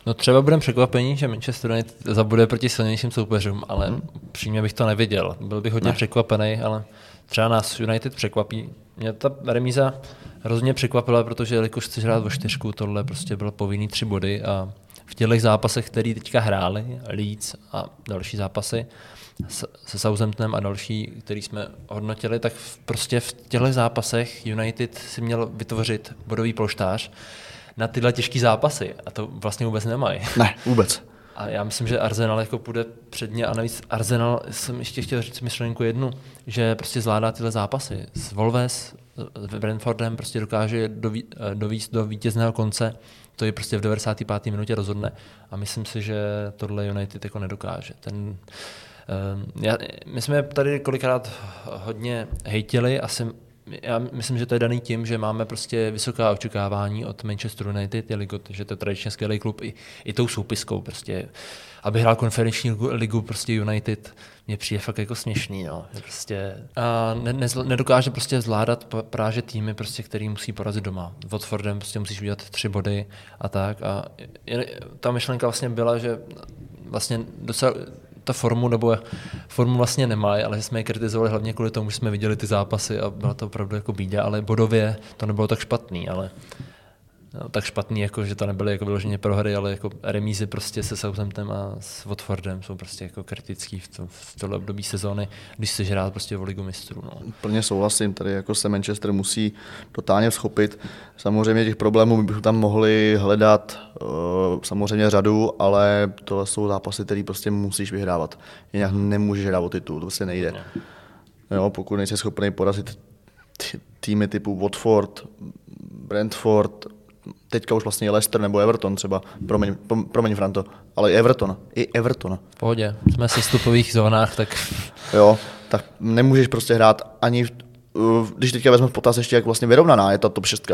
No třeba budeme překvapení, že Manchester United zabude proti silnějším soupeřům, ale hmm. přímě bych to neviděl. Byl bych hodně ne. překvapený, ale třeba nás United překvapí. Mě ta remíza hrozně překvapila, protože jelikož chceš hrát o čtyřku, tohle prostě bylo povinný tři body a v těch zápasech, který teďka hráli, Leeds a další zápasy, se Southamptonem a další, který jsme hodnotili, tak prostě v těchto zápasech United si měl vytvořit bodový polštář na tyhle těžké zápasy a to vlastně vůbec nemají. Ne, vůbec. A já myslím, že Arsenal jako půjde předně a navíc Arsenal, jsem ještě chtěl říct myšlenku jednu, že prostě zvládá tyhle zápasy. S Volves, s Brentfordem prostě dokáže doví, dovíst do vítězného konce, to je prostě v 95. minutě rozhodne. A myslím si, že tohle United jako nedokáže. Ten, já, my jsme tady kolikrát hodně hejtili, asi já myslím, že to je daný tím, že máme prostě vysoká očekávání od Manchester United, jelikož že to je tradičně skvělý klub i, i tou soupiskou. Prostě, aby hrál konferenční ligu prostě United, mě přijde fakt jako směšný. No. Prostě, a ne, ne, nedokáže prostě zvládat právě týmy, prostě, který musí porazit doma. Watfordem prostě musíš udělat tři body a tak. A ta myšlenka vlastně byla, že vlastně docela, ta formu, nebo formu vlastně nemají, ale jsme je kritizovali hlavně kvůli tomu, že jsme viděli ty zápasy a byla to opravdu jako bída, ale bodově to nebylo tak špatný, ale tak špatný, jako, že to nebyly jako vyloženě prohry, ale jako remízy prostě se Southamptonem a s Watfordem jsou prostě jako kritický v, to, v tohle období sezóny, když se hrát prostě v ligu mistrů. No. Plně souhlasím, tady jako se Manchester musí totálně schopit. Samozřejmě těch problémů bychom tam mohli hledat uh, samozřejmě řadu, ale tohle jsou zápasy, které prostě musíš vyhrávat. Jinak nemůžeš hrát o titul, to prostě nejde. No. Jo, pokud nejsi schopný porazit týmy typu Watford, Brentford, teďka už vlastně Leicester nebo Everton třeba, promiň, promiň Franto, ale i Everton, i Everton. V pohodě, jsme v sestupových zónách, tak... Jo, tak nemůžeš prostě hrát ani, když teďka vezmeme v potaz ještě, jak vlastně vyrovnaná je ta top 6,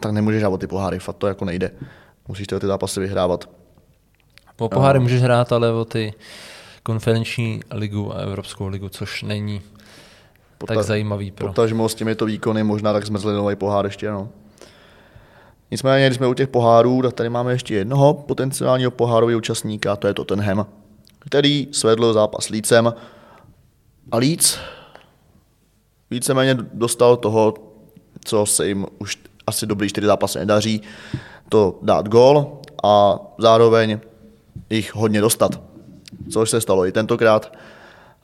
tak nemůžeš hrát o ty poháry, fakt to jako nejde. Musíš ty zápasy vyhrávat. Po poháry no. můžeš hrát, ale o ty konferenční ligu a Evropskou ligu, což není Pota, tak zajímavý pro... Potažmo s těmito výkony možná tak zmrzlinový pohár ještě, no. Nicméně, když jsme u těch pohárů, tak tady máme ještě jednoho potenciálního pohárového účastníka, to je Tottenham, který svedl zápas Lícem. A Líc víceméně dostal toho, co se jim už asi dobrý čtyři zápasy nedaří, to dát gol a zároveň jich hodně dostat. Což se stalo i tentokrát.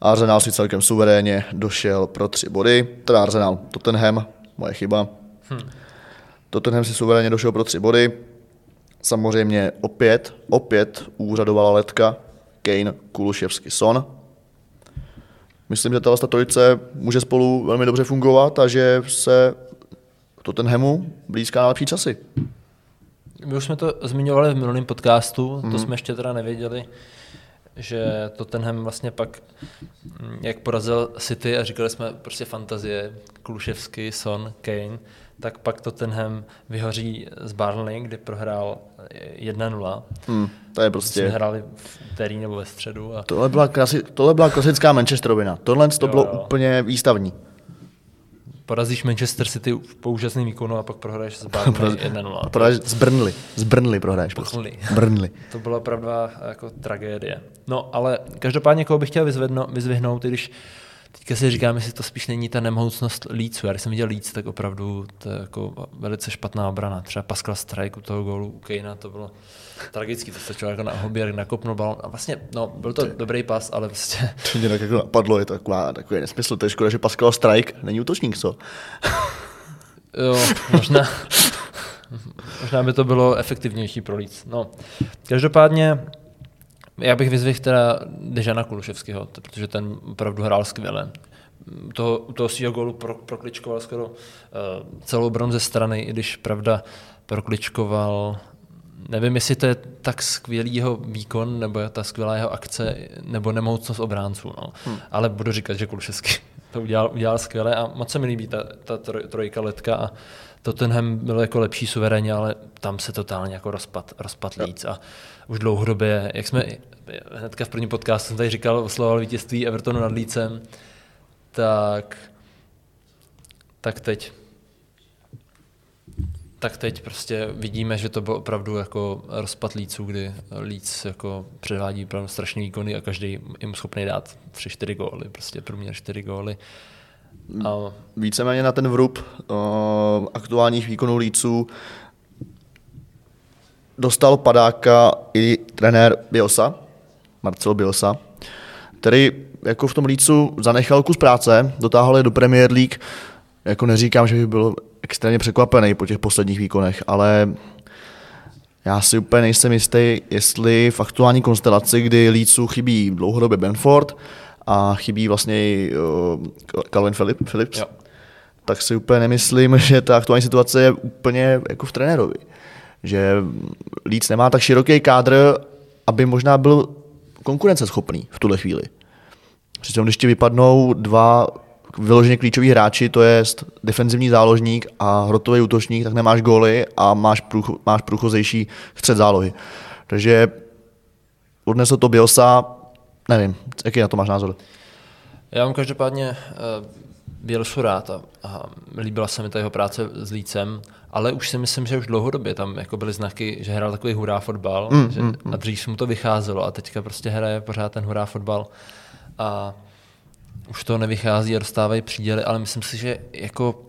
Arsenal si celkem suverénně došel pro tři body, teda Arsenal, Tottenham, moje chyba. Hmm. Tottenham si suverénně došel pro tři body. Samozřejmě opět, opět úřadovala letka Kane, Kuluševsky, Son. Myslím, že tato trojice může spolu velmi dobře fungovat a že se Tottenhamu blízká na lepší časy. My už jsme to zmiňovali v minulém podcastu, mm. to mhm. jsme ještě teda nevěděli, že Tottenham vlastně pak, mm, jak porazil City a říkali jsme prostě fantazie, Kluševsky, Son, Kane, tak pak Tottenham vyhoří z Barnley, kde prohrál 1-0. Hmm, to je prostě... Jsme hráli v úterý nebo ve středu. A... Tohle, byla klasi... Tohle byla klasická Manchesterovina. Tohle to jo, bylo jo. úplně výstavní. Porazíš Manchester City po úžasném výkonu a pak prohraješ s Barnley 1-0. Prohraješ z Brnley. Z Brnley prohraješ. Brnley. Brnley. (laughs) to byla opravdu jako tragédie. No, ale každopádně, koho bych chtěl vyzvihnout, když Teďka si říkám, jestli to spíš není ta nemohoucnost líců. Já když jsem viděl líc, tak opravdu to je jako velice špatná obrana. Třeba Pascal Strike u toho gólu u Kejna, to bylo tragický. To se člověk jako na hobě nakopnul balon. A vlastně, no, byl to dobrý pas, ale prostě... (laughs) To mě tak jako napadlo, je to taková, takový nesmysl. To je škoda, že Pascal Strike není útočník, co? (laughs) jo, možná. (laughs) možná by to bylo efektivnější pro líc. No, každopádně já bych vyzvihl teda Dežana Kuluševského, protože ten opravdu hrál skvěle. U toho svého gólu pro, prokličkoval skoro uh, celou bron ze strany, i když pravda prokličkoval Nevím, jestli to je tak skvělý jeho výkon, nebo ta skvělá jeho akce, nebo nemocnost obránců. No. Hmm. Ale budu říkat, že Kuluševský (laughs) to udělal, udělal skvěle a moc se mi líbí ta, ta trojka letka a Tottenham byl jako lepší suverénně, ale tam se totálně jako rozpad, rozpad líc a už dlouhodobě, jak jsme hnedka v prvním podcastu jsem tady říkal, oslovoval vítězství Evertonu nad Lícem, tak, tak teď tak teď prostě vidíme, že to byl opravdu jako rozpad líců, kdy líc jako předvádí opravdu strašné výkony a každý jim schopný dát 3-4 góly, prostě průměr 4 góly. A... Víceméně na ten vrub uh, aktuálních výkonů líců dostal padáka i trenér Biosa, Marcelo Biosa, který jako v tom lícu zanechal kus práce, dotáhl je do Premier League. Jako neříkám, že by byl extrémně překvapený po těch posledních výkonech, ale já si úplně nejsem jistý, jestli v aktuální konstelaci, kdy Lícu chybí dlouhodobě Benford a chybí vlastně i uh, Calvin Phillips, jo. tak si úplně nemyslím, (laughs) že ta aktuální situace je úplně jako v trenérovi. Že Líc nemá tak široký kádr, aby možná byl konkurenceschopný v tuhle chvíli. Přitom když ti vypadnou dva vyloženě klíčoví hráči, to je defenzivní záložník a hrotový útočník, tak nemáš góly a máš, průch, máš průchozejší střed zálohy. Takže odnesl to Bielsa, nevím, jaký na to máš názor? Já mám každopádně Bielsu rád a, a líbila se mi ta jeho práce s Lícem, ale už si myslím, že už dlouhodobě tam jako byly znaky, že hrál takový hurá fotbal mm, že, mm, mm. a dřív mu to vycházelo a teďka prostě hraje pořád ten hurá fotbal a už to nevychází a dostávají příděly, ale myslím si, že jako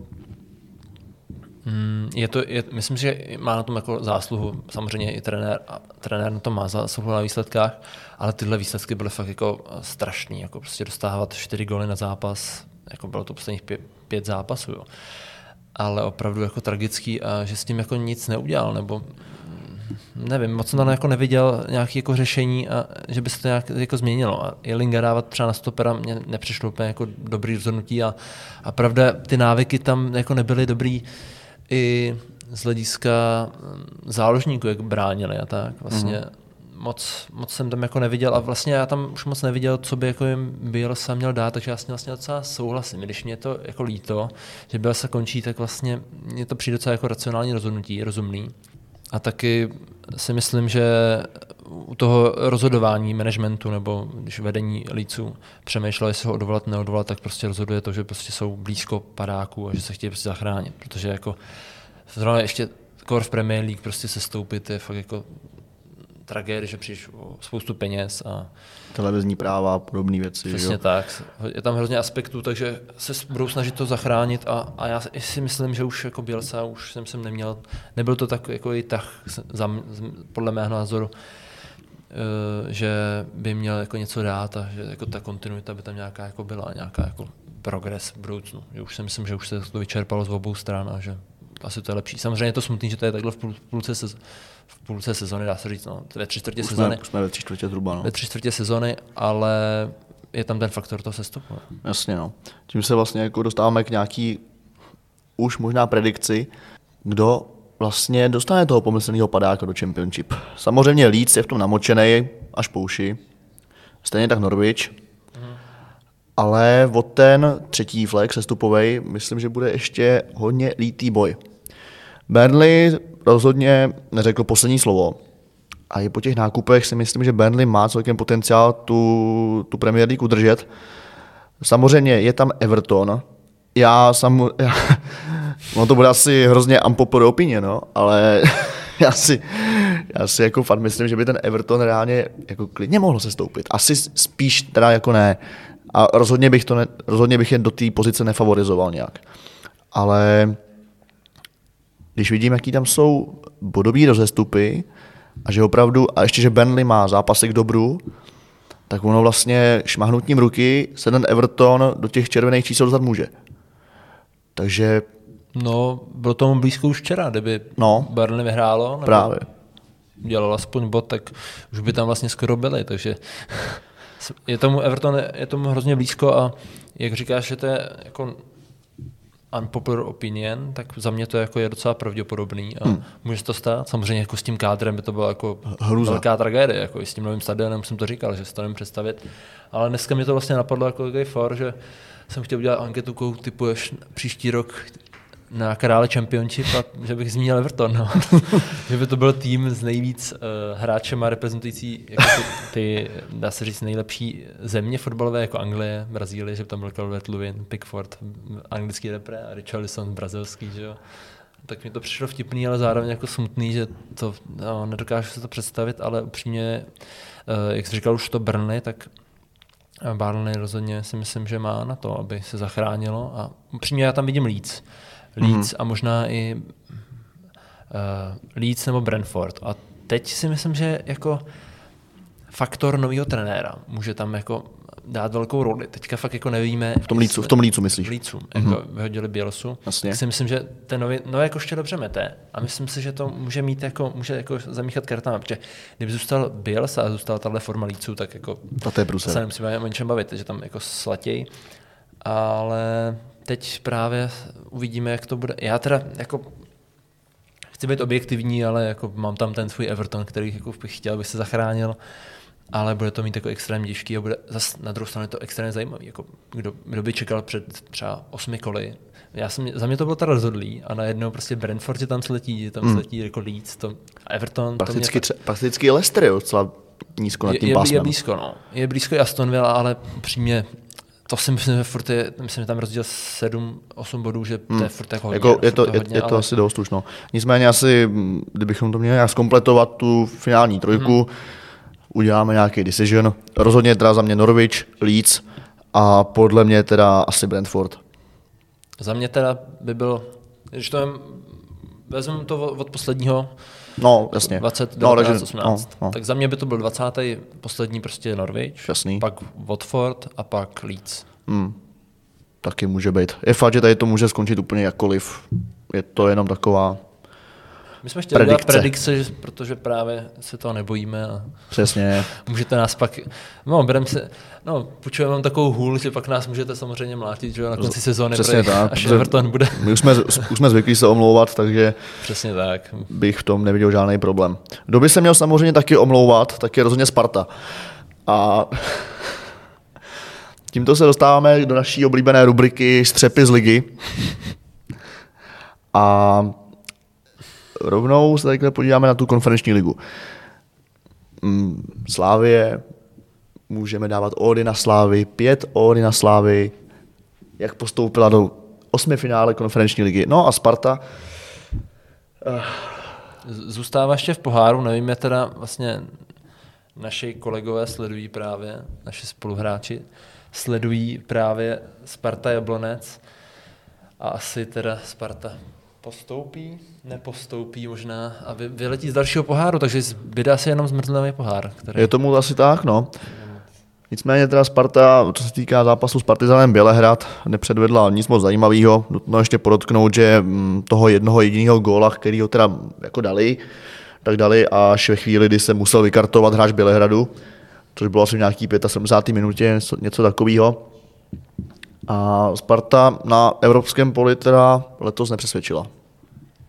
mm, je to, je, myslím, že má na tom jako zásluhu samozřejmě i trenér, a trenér na tom má zásluhu na výsledkách, ale tyhle výsledky byly fakt jako strašný, jako prostě dostávat čtyři góly na zápas, jako bylo to posledních pět, pět zápasů, jo. ale opravdu jako tragický a že s tím jako nic neudělal, nebo nevím, moc jsem jako neviděl nějaké jako řešení, a že by se to nějak jako změnilo. A Jelinga dávat třeba na stopera mě nepřišlo úplně jako dobrý rozhodnutí a, a pravda, ty návyky tam jako nebyly dobrý i z hlediska mm, záložníků, jak bránili a tak. Vlastně mm-hmm. Moc, moc jsem tam jako neviděl a vlastně já tam už moc neviděl, co by jako jim Bielsa měl dát, takže já s tím vlastně docela souhlasím. Když mě to jako líto, že Bielsa končí, tak vlastně mě to přijde docela jako racionální rozhodnutí, rozumný. A taky si myslím, že u toho rozhodování managementu nebo když vedení líců přemýšlel, jestli ho odvolat, neodvolat, tak prostě rozhoduje to, že prostě jsou blízko padáků a že se chtějí prostě zachránit. Protože jako zrovna ještě kor v Premier League prostě se stoupit je fakt jako tragédie, že přijdeš o spoustu peněz a televizní práva a podobné věci. Přesně jo? tak. Je tam hrozně aspektů, takže se budou snažit to zachránit a, a já si myslím, že už jako Bělsa už jsem sem neměl, nebyl to tak jako i tak za, podle mého názoru, eh, že by měl jako něco dát a že jako ta kontinuita by tam nějaká jako byla, nějaká jako progres v budoucnu. Že už si myslím, že už se to vyčerpalo z obou stran a že asi to je lepší. Samozřejmě je to smutný, že to je takhle v půlce, se, v půlce sezony, dá se říct, no, ve tři čtvrtě sezony. Jsme, jsme ve tři čtvrtě zhruba, no. Ve tři čtvrtě sezony, ale je tam ten faktor toho sestupu. No. Jasně, no. Tím se vlastně jako dostáváme k nějaký už možná predikci, kdo vlastně dostane toho pomyslného padáka do Championship. Samozřejmě Leeds je v tom namočený až po uši. Stejně tak Norwich. Mhm. Ale od ten třetí flex sestupový, myslím, že bude ještě hodně lítý boj. Burnley rozhodně neřekl poslední slovo. A i po těch nákupech si myslím, že Burnley má celkem potenciál tu, tu Premier League udržet. Samozřejmě je tam Everton. Já sam, (laughs) já, no to bude asi hrozně unpopular opinie, no, ale (laughs) já si, já si jako fakt myslím, že by ten Everton reálně jako klidně mohl se stoupit. Asi spíš teda jako ne. A rozhodně bych, to ne, rozhodně bych je do té pozice nefavorizoval nějak. Ale když vidím, jaký tam jsou bodové rozestupy a že opravdu, a ještě, že Benley má zápasy k dobru, tak ono vlastně šmahnutím ruky se ten Everton do těch červených čísel dostat může. Takže... No, bylo tomu blízko už včera, kdyby no, Burnley vyhrálo. Nebo právě. Dělal aspoň bod, tak už by tam vlastně skoro byli, takže (laughs) je tomu Everton je tomu hrozně blízko a jak říkáš, že to je jako unpopular opinion, tak za mě to jako je docela pravděpodobný a hmm. může se to stát. Samozřejmě jako s tím kádrem by to byla jako Hruza. velká tragédie, jako i s tím novým stadionem jsem to říkal, že si to představit. Ale dneska mě to vlastně napadlo jako for, že jsem chtěl udělat anketu, koho typuješ příští rok na krále Championship a že bych zmínil Everton. No. (laughs) že by to byl tým s nejvíc uh, hráčema reprezentující jako ty, ty, dá se říct, nejlepší země fotbalové, jako Anglie, Brazílie, že by tam byl Calvert Lewin, Pickford, anglický repre a Richarlison, brazilský, že jo. Tak mi to přišlo vtipný, ale zároveň jako smutný, že to, no, nedokážu se to představit, ale upřímně, uh, jak jsi říkal už to Brny, tak Barney rozhodně si myslím, že má na to, aby se zachránilo a upřímně já tam vidím Leeds. Leeds mm-hmm. a možná i uh, Leeds nebo Brentford. A teď si myslím, že jako faktor nového trenéra může tam jako dát velkou roli. Teďka fakt jako nevíme. V tom lícu, v tom lícu myslíš? V lícu, jako mm-hmm. vyhodili Bělosu. Jasně. Tak si myslím, že ten nový, nové jako ještě dobře mete a myslím si, že to může mít jako, může jako zamíchat kartama, protože kdyby zůstal Biels a zůstala tahle forma líců, tak jako A to je se nemusíme o ničem bavit, že tam jako slatěj. Ale teď právě uvidíme, jak to bude. Já teda jako chci být objektivní, ale jako mám tam ten svůj Everton, který jako bych chtěl, aby se zachránil, ale bude to mít jako extrémně těžký a bude zase na druhou stranu je to extrémně zajímavý. Jako kdo, kdo, by čekal před třeba osmi koly. Já jsem, za mě to bylo teda rozhodlý a najednou prostě Brentford je tam sletí, tam Hmm. sletí jako Leeds, to, a Everton. to mě Prakticky, tře- prakticky Leicester je docela nízko nad je, tím je, pásmem. je blízko, no. Je blízko i Aston Villa, ale přímě to si myslím, že furt je, myslím, že tam rozdíl 7-8 bodů, že to je furt jako hodně. Jako, je to, je, hodně, je to ale- asi dost už, no. Nicméně asi, kdybychom to měli nějak zkompletovat, tu finální trojku, Mhm. uděláme nějaký decision. Rozhodně teda za mě Norwich, Leeds a podle mě teda asi Brentford. Za mě teda by byl, když to vezmu to od posledního, No, jasně. 20, no, 19, takže- 18, no, no. tak za mě by to byl 20. poslední prostě Norwich, Jasný. pak Watford a pak Leeds. Hmm. Taky může být. Je fakt, že tady to může skončit úplně jakkoliv. Je to jenom taková, My jsme chtěli predikce. dělat Predikce. protože právě se toho nebojíme a přesně, (laughs) můžete nás pak, no berem se, no půjčujeme vám takovou hůl, že pak nás můžete samozřejmě mlátit, že na konci sezóny, přesně protože tak, až Everton bude. my už jsme, už jsme zvyklí se omlouvat, takže Přesně tak. bych v tom neviděl žádný problém. Kdo by se měl samozřejmě taky omlouvat, tak je rozhodně Sparta. A (laughs) tímto se dostáváme do naší oblíbené rubriky Střepy z ligy. A rovnou se takhle podíváme na tu konferenční ligu. Mm, Slávě, můžeme dávat ódy na Slávy, pět ódy na Slávy, jak postoupila do osmi finále konferenční ligy. No a Sparta, Z- Zůstává ještě v poháru, nevím, je teda vlastně naši kolegové sledují právě, naši spoluhráči sledují právě Sparta Jablonec a asi teda Sparta postoupí, nepostoupí možná a vy, vyletí z dalšího poháru, takže zbyde asi jenom zmrzlivý pohár, který Je tomu asi tak, no. Nicméně teda Sparta, co se týká zápasu s Partizanem Bělehrad, nepředvedla nic moc zajímavého. Nutno ještě podotknout, že mm, toho jednoho jediného góla, který ho teda jako dali, tak dali až ve chvíli, kdy se musel vykartovat hráč Bělehradu, což bylo asi v nějaký 75. minutě, něco, něco takového. A Sparta na evropském poli teda letos nepřesvědčila.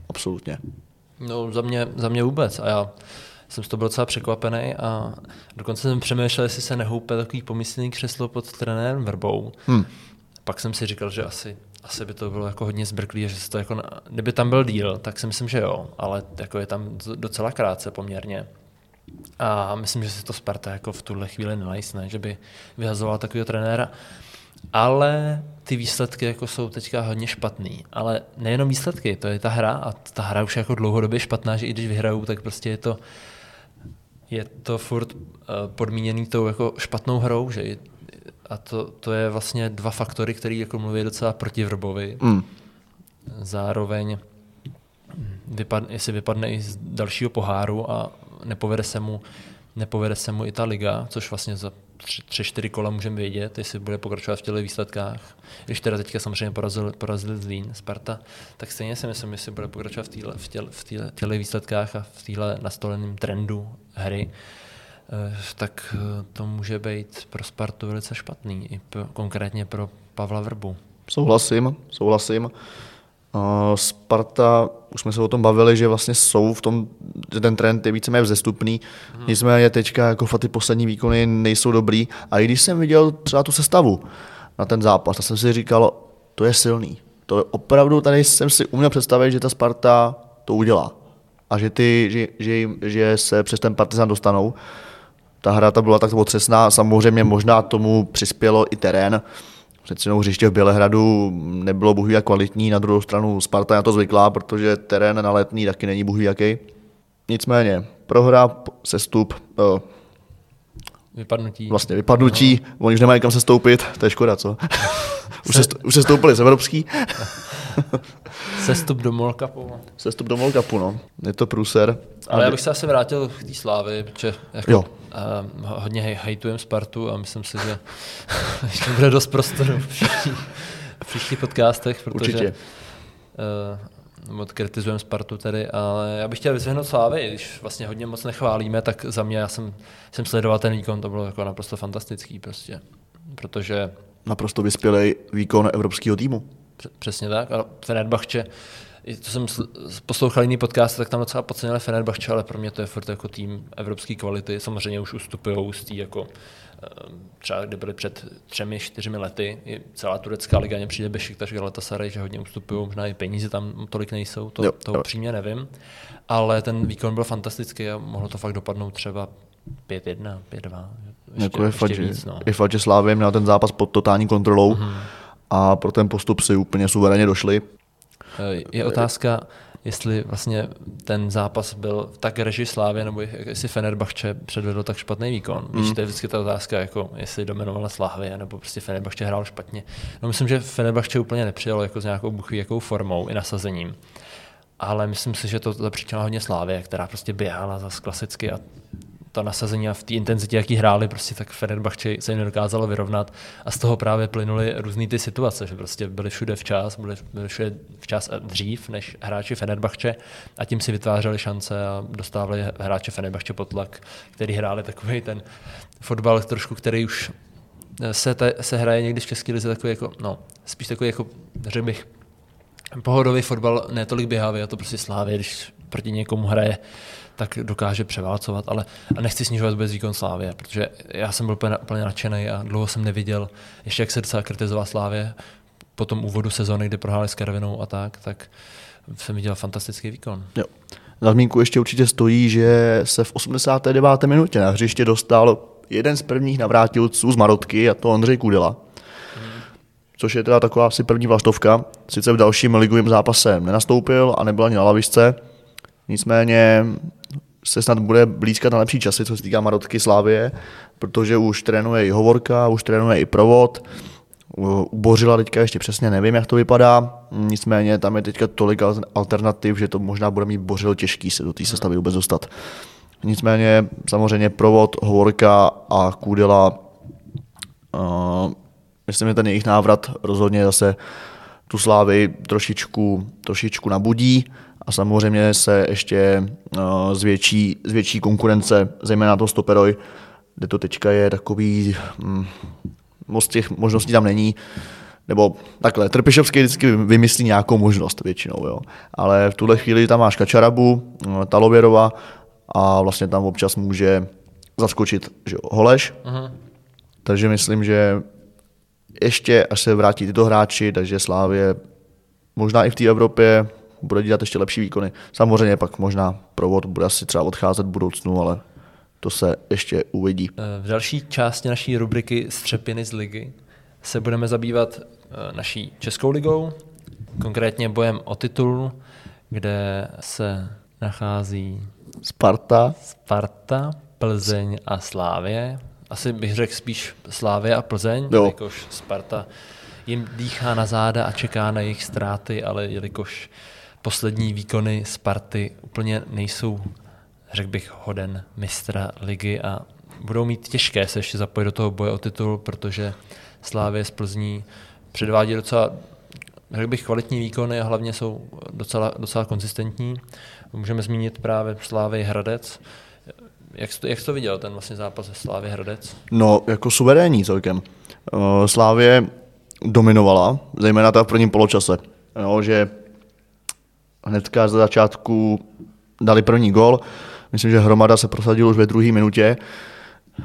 Absolutně. No za mě, za mě vůbec a já jsem z toho byl docela překvapený a dokonce jsem přemýšlel, jestli se nehoupe takový pomyslný křeslo pod trenérem Vrbou. Hm. Pak jsem si říkal, že asi, asi by to bylo jako hodně zbrklý, že se to jako, kdyby tam byl díl, tak si myslím, že jo, ale jako je tam docela krátce poměrně. A myslím, že si to Sparta jako v tuhle chvíli nelajsne, že by vyhazoval takového trenéra. Ale ty výsledky jako jsou teďka hodně špatný. Ale nejenom výsledky, to je ta hra a ta hra už je jako dlouhodobě špatná, že i když vyhrajou, tak prostě je to je to furt uh, podmíněný tou jako špatnou hrou, že a to, to je vlastně dva faktory, které jako mluví docela proti Vrbovi. Hm. Zároveň vypad, jestli vypadne i z dalšího poháru a nepovede se mu, nepovede se mu i ta liga, což vlastně za tři, tři čtyři kola můžeme vědět, jestli bude pokračovat v těchto výsledkách. Když teda teďka samozřejmě porazil, porazil Zlín, Sparta, tak stejně si myslím, jestli bude pokračovat v těchto v těle, v těle, těle výsledkách a v téhle nastoleném trendu hry, eh, tak eh, to může být pro Spartu velice špatný, i pro, konkrétně pro Pavla Vrbu. Souhlasím, souhlasím. Uh, Sparta, už jsme se o tom bavili, že vlastně jsou v tom, že ten trend je víceméně vzestupný, hmm. nicméně teďka jako fakt ty poslední výkony nejsou dobrý a i když jsem viděl třeba tu sestavu na ten zápas, tak jsem si říkal, to je silný. To je opravdu, tady jsem si uměl představit, že ta Sparta to udělá a že, ty, že, že, jim, že se přes ten Partizan dostanou. Ta hra ta byla tak otřesná, samozřejmě možná tomu přispělo i terén, Přeci jenom hřiště v Bělehradu nebylo bohu jak kvalitní, na druhou stranu Sparta na to zvyklá, protože terén na letný taky není bohu jaký. Nicméně, prohra, sestup, eh, Vypadnutí. vlastně vypadnutí, no. oni už nemají kam se stoupit, to je škoda, co? (laughs) už, se, už se stoupili z evropský. (laughs) (laughs) Sestup do Molkapu. Sestup do Molkapu, no. Je to průser. Ale já bych se asi vrátil k té slávy, protože jako, jo. Uh, hodně hejtujem Spartu a myslím si, že (laughs) ještě bude dost prostoru v příštích podcastech, protože Určitě. Uh, odkritizujeme Spartu tady, ale já bych chtěl vyzvihnout Slávy, když vlastně hodně moc nechválíme, tak za mě já jsem, jsem sledoval ten výkon, to bylo jako naprosto fantastický prostě, protože... Naprosto vyspělý výkon evropského týmu. Přesně tak. A Fenerbahče, to jsem poslouchal jiný podcast, tak tam docela podcenili Fenerbahče, ale pro mě to je furt jako tým evropské kvality. Samozřejmě už ustupují z té jako eh, třeba kde byli před třemi, čtyřmi lety, i celá turecká liga mě přijde Bešiktaš, Galatasaray, že hodně ustupují, možná i peníze tam tolik nejsou, to, jo, to upřímně nevím, ale ten výkon byl fantastický a mohlo to fakt dopadnout třeba 5-1, 5-2. Ještě, jako je, fakt, víc, no. je fakt, že Slávě měl ten zápas pod totální kontrolou. Mm-hmm a pro ten postup si úplně suverénně došli. Eh, je otázka, jestli vlastně ten zápas byl tak reži Slávě, nebo jestli Fenerbahče předvedl tak špatný výkon. Mm. Víš, to je vždycky ta otázka, jako jestli dominovala Slávě, nebo prostě Fenerbahče hrál špatně. No myslím, že Fenerbahče úplně nepřijal jako s nějakou buchví jakou formou i nasazením. Ale myslím si, že to zapříčinila hodně Slávě, která prostě běhala zase klasicky a ta nasazení a v té intenzitě, jaký hráli, prostě tak Fenerbahče se jim nedokázalo vyrovnat. A z toho právě plynuly různé ty situace, že prostě byli všude včas, byli, byli všude včas a dřív než hráči Fenerbahče a tím si vytvářeli šance a dostávali hráče Fenerbahče pod tlak, který hráli takový ten fotbal trošku, který už se, te, se hraje někdy v České lize takový jako, no, spíš takový jako, řekl bych, pohodový fotbal, ne tolik běhavý, a to prostě slávě, když proti někomu hraje tak dokáže převálcovat, ale a nechci snižovat vůbec výkon Slávě, protože já jsem byl úplně, úplně nadšený a dlouho jsem neviděl, ještě jak se docela kritizoval Slávě po tom úvodu sezóny, kdy prohráli s Karvinou a tak, tak jsem viděl fantastický výkon. Jo. Na zmínku ještě určitě stojí, že se v 89. minutě na hřiště dostal jeden z prvních navrátilců z Marotky, a to Ondřej Kudela. Což je teda taková asi první vlastovka. Sice v dalším ligovém zápase nenastoupil a nebyl ani na lavičce, nicméně se snad bude blízkat na lepší časy, co se týká Marotky Slávie, protože už trénuje i Hovorka, už trénuje i Provod, ubořila teďka ještě přesně nevím, jak to vypadá, nicméně tam je teďka tolik alternativ, že to možná bude mít Bořil těžký se do té sestavy vůbec dostat. Nicméně samozřejmě Provod, Hovorka a Kůdela, uh, myslím, že ten jejich návrat rozhodně zase tu slávy trošičku, trošičku nabudí a samozřejmě se ještě uh, zvětší, zvětší konkurence, zejména to stoperoj, kde to teďka je takový, hm, moc těch možností tam není, nebo takhle, Trpišovský vždycky vymyslí nějakou možnost většinou, jo. ale v tuhle chvíli tam máš Kačarabu, hm, Talověrova a vlastně tam občas může zaskočit že jo, Holeš, uh-huh. takže myslím, že ještě, až se vrátí tyto hráči, takže Slávě možná i v té Evropě bude dělat ještě lepší výkony. Samozřejmě pak možná provod bude asi třeba odcházet v budoucnu, ale to se ještě uvidí. V další části naší rubriky Střepiny z ligy se budeme zabývat eh, naší Českou ligou, konkrétně bojem o titul, kde se nachází Sparta, Sparta Plzeň a Slávě. Asi bych řekl spíš Slávě a Plzeň, jo. jelikož Sparta jim dýchá na záda a čeká na jejich ztráty, ale jelikož poslední výkony Sparty úplně nejsou, řekl bych, hoden mistra ligy a budou mít těžké se ještě zapojit do toho boje o titul, protože Slávě z Plzní předvádí docela, řekl bych, kvalitní výkony a hlavně jsou docela, docela konzistentní. Můžeme zmínit právě Slávy Hradec. Jak jsi, to, jak jsi to viděl, ten vlastně zápas ze Slávy Hradec? No, jako suverénní celkem. Eh, Slávě dominovala, zejména ta v prvním poločase. Jo, že hnedka za začátku dali první gol. Myslím, že Hromada se prosadil už ve druhé minutě,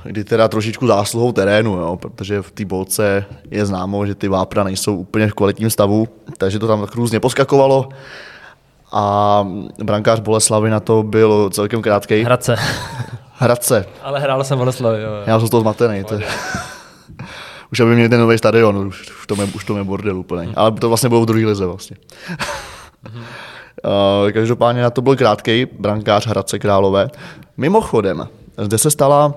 kdy teda trošičku zásluhou terénu, jo, protože v té bolce je známo, že ty vápra nejsou úplně v kvalitním stavu, takže to tam tak různě poskakovalo a brankář Boleslavy na to byl celkem krátký. Hradce. (laughs) Hradce. Ale hrál jsem Boleslavy, jo. Já jsem z toho zmatený. To... (laughs) už aby měli ten nový stadion, už v tom je, už tom je bordel úplně. Hmm. Ale to vlastně bylo v druhé lize vlastně. hmm. Uh, každopádně na to byl krátký brankář Hradce Králové. Mimochodem, zde se stala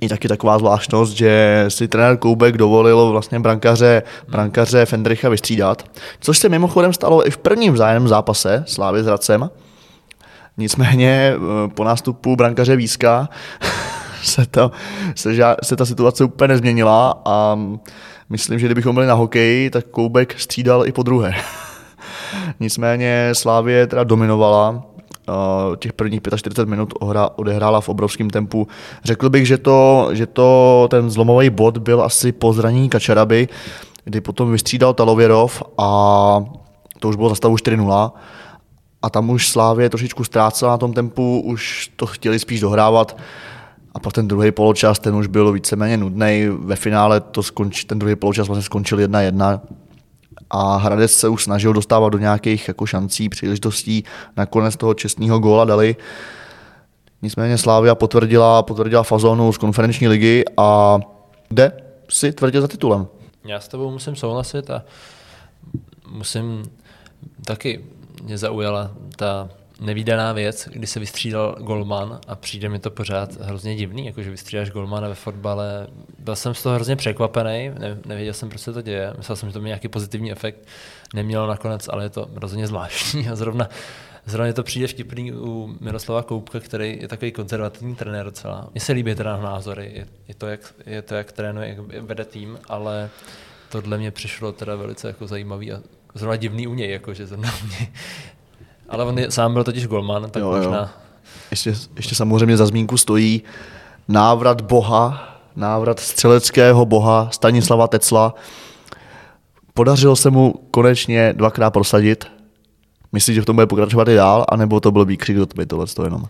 i taky taková zvláštnost, že si trenér Koubek dovolil vlastně brankaře, brankaře Fendricha vystřídat, což se mimochodem stalo i v prvním vzájemném zápase Slávy s Hradcem. Nicméně eh, po nástupu brankaře Víska (laughs) se, to, se, ža, se ta situace úplně nezměnila a myslím, že kdybychom byli na hokeji, tak Koubek střídal i po druhé. (laughs) Nicméně Slávě teda dominovala, těch prvních 45 minut odehrála v obrovském tempu. Řekl bych, že to, že to ten zlomový bod byl asi po zranění Kačaraby, kdy potom vystřídal Talověrov a to už bylo za stavu 4-0 a tam už Slávě trošičku ztrácela na tom tempu, už to chtěli spíš dohrávat a pak ten druhý poločas, ten už byl víceméně nudný. Ve finále to skonč, ten druhý poločas vlastně skončil 1-1 a Hradec se už snažil dostávat do nějakých jako šancí, příležitostí. Nakonec toho čestného góla dali. Nicméně Slávia potvrdila, potvrdila fazonu z konferenční ligy a jde si tvrdě za titulem. Já s tebou musím souhlasit a musím taky mě zaujala ta nevýdaná věc, kdy se vystřídal golman a přijde mi to pořád hrozně divný, jakože vystřídáš golmana ve fotbale. Byl jsem z toho hrozně překvapený, ne, nevěděl jsem, proč se to děje. Myslel jsem, že to má nějaký pozitivní efekt. Nemělo nakonec, ale je to hrozně zvláštní a zrovna Zrovna to přijde vtipný u Miroslava Koupka, který je takový konzervativní trenér docela. Mně se líbí teda názory, je, je, to, jak, je to, jak trénuje, jak vede tým, ale tohle mě přišlo teda velice jako zajímavý a zrovna divný u něj, jako, že zrovna něj ale on je, sám byl totiž golman, tak jo, možná... Jo. Ještě, ještě samozřejmě za zmínku stojí návrat boha, návrat střeleckého boha Stanislava Tecla. Podařilo se mu konečně dvakrát prosadit. Myslíš, že v tom bude pokračovat i dál, anebo to byl výkřik do tmy tohle jenom?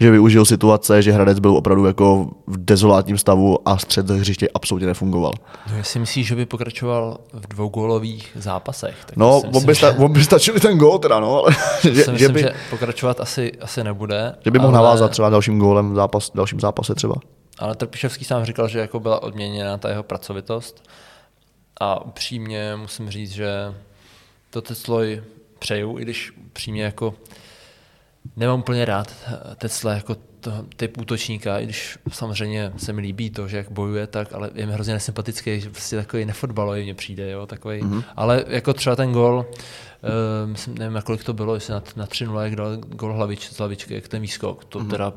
Že využil situace, že Hradec byl opravdu jako v dezolátním stavu a střed hřiště absolutně nefungoval. No jestli myslíš, že by pokračoval v dvougólových zápasech? Tak no, on by, myslím, sta- že... on by stačil ten gól teda, no, ale že, myslím, že, by, že pokračovat asi, asi nebude. Že by mohl ale... navázat třeba dalším gólem v zápas, dalším zápase třeba. Ale Trpišovský sám říkal, že jako byla odměněna ta jeho pracovitost a upřímně musím říct, že to Tecloj přeju, i když upřímně jako nemám úplně rád Tesla jako to, typ útočníka, i když samozřejmě se mi líbí to, že jak bojuje, tak, ale je mi hrozně nesympatický, že prostě takový nefotbalový mně přijde, jo, takový. Mm-hmm. Ale jako třeba ten gol, uh, myslím, nevím, jak kolik to bylo, jestli na, na 3-0, jak dal gol hlavič, z hlavičky, jak ten výskok, to mm-hmm. teda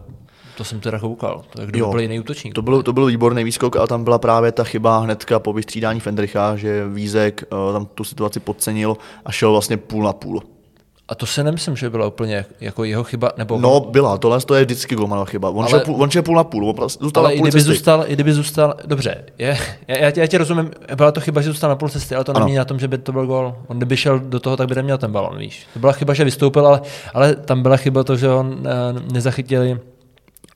to jsem teda koukal. To, jo, byl jiný útočník. To byl, to byl výborný výskok a tam byla právě ta chyba hnedka po vystřídání Fendricha, že Vízek uh, tam tu situaci podcenil a šel vlastně půl na půl. A to si nemyslím, že byla úplně jako jeho chyba. Nebo... No, byla, tohle to je vždycky Golmanova chyba. On, ale, šel, půl, on šel půl na půl, on zůstal ale na půl i kdyby zůstal, i kdyby zůstal, dobře, je, já, já, tě rozumím, byla to chyba, že zůstal na půl cesty, ale to nemění na tom, že by to byl gol. On kdyby šel do toho, tak by neměl ten balon, víš. To byla chyba, že vystoupil, ale, ale tam byla chyba to, že on uh, nezachytili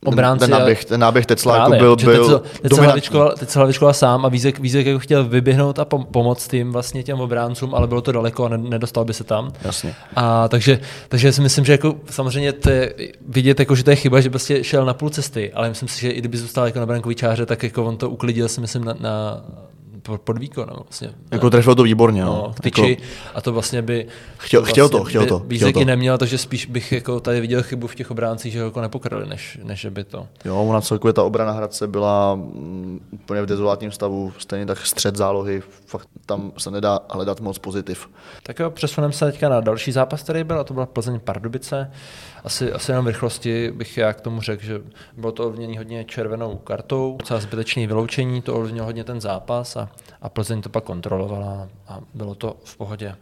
obránci. Ten náběh, ten náběh Tecla jako byl, byl teď, se hlavičkoval, teď se hlavičkoval sám a Vízek, Vízek jako chtěl vyběhnout a pom- pomoct tím vlastně těm obráncům, ale bylo to daleko a nedostal by se tam. Jasně. A takže, takže si myslím, že jako samozřejmě to je vidět, jako, že to je chyba, že prostě šel na půl cesty, ale myslím si, že i kdyby zůstal jako na brankový čáře, tak jako on to uklidil si myslím na, na pod výkonem. Vlastně. Jako trefil to výborně. No, no tyči, jako... a to vlastně by... Chtěl, vlastně chtěl to, chtěl to. Vízek chtěl to. neměl, takže spíš bych jako tady viděl chybu v těch obráncích, že ho jako nepokryli, než, než by to. Jo, ona celkově ta obrana Hradce byla mm, úplně v dezolátním stavu, stejně tak střed zálohy, fakt tam se nedá hledat moc pozitiv. Tak jo, přesuneme se teďka na další zápas, který byl, a to byla Plzeň Pardubice. Asi, asi jenom v rychlosti bych já k tomu řekl, že bylo to ovlivnění hodně červenou kartou, docela zbytečné vyloučení, to ovlivnilo hodně ten zápas a, a Plzeň to pak kontrolovala a bylo to v pohodě.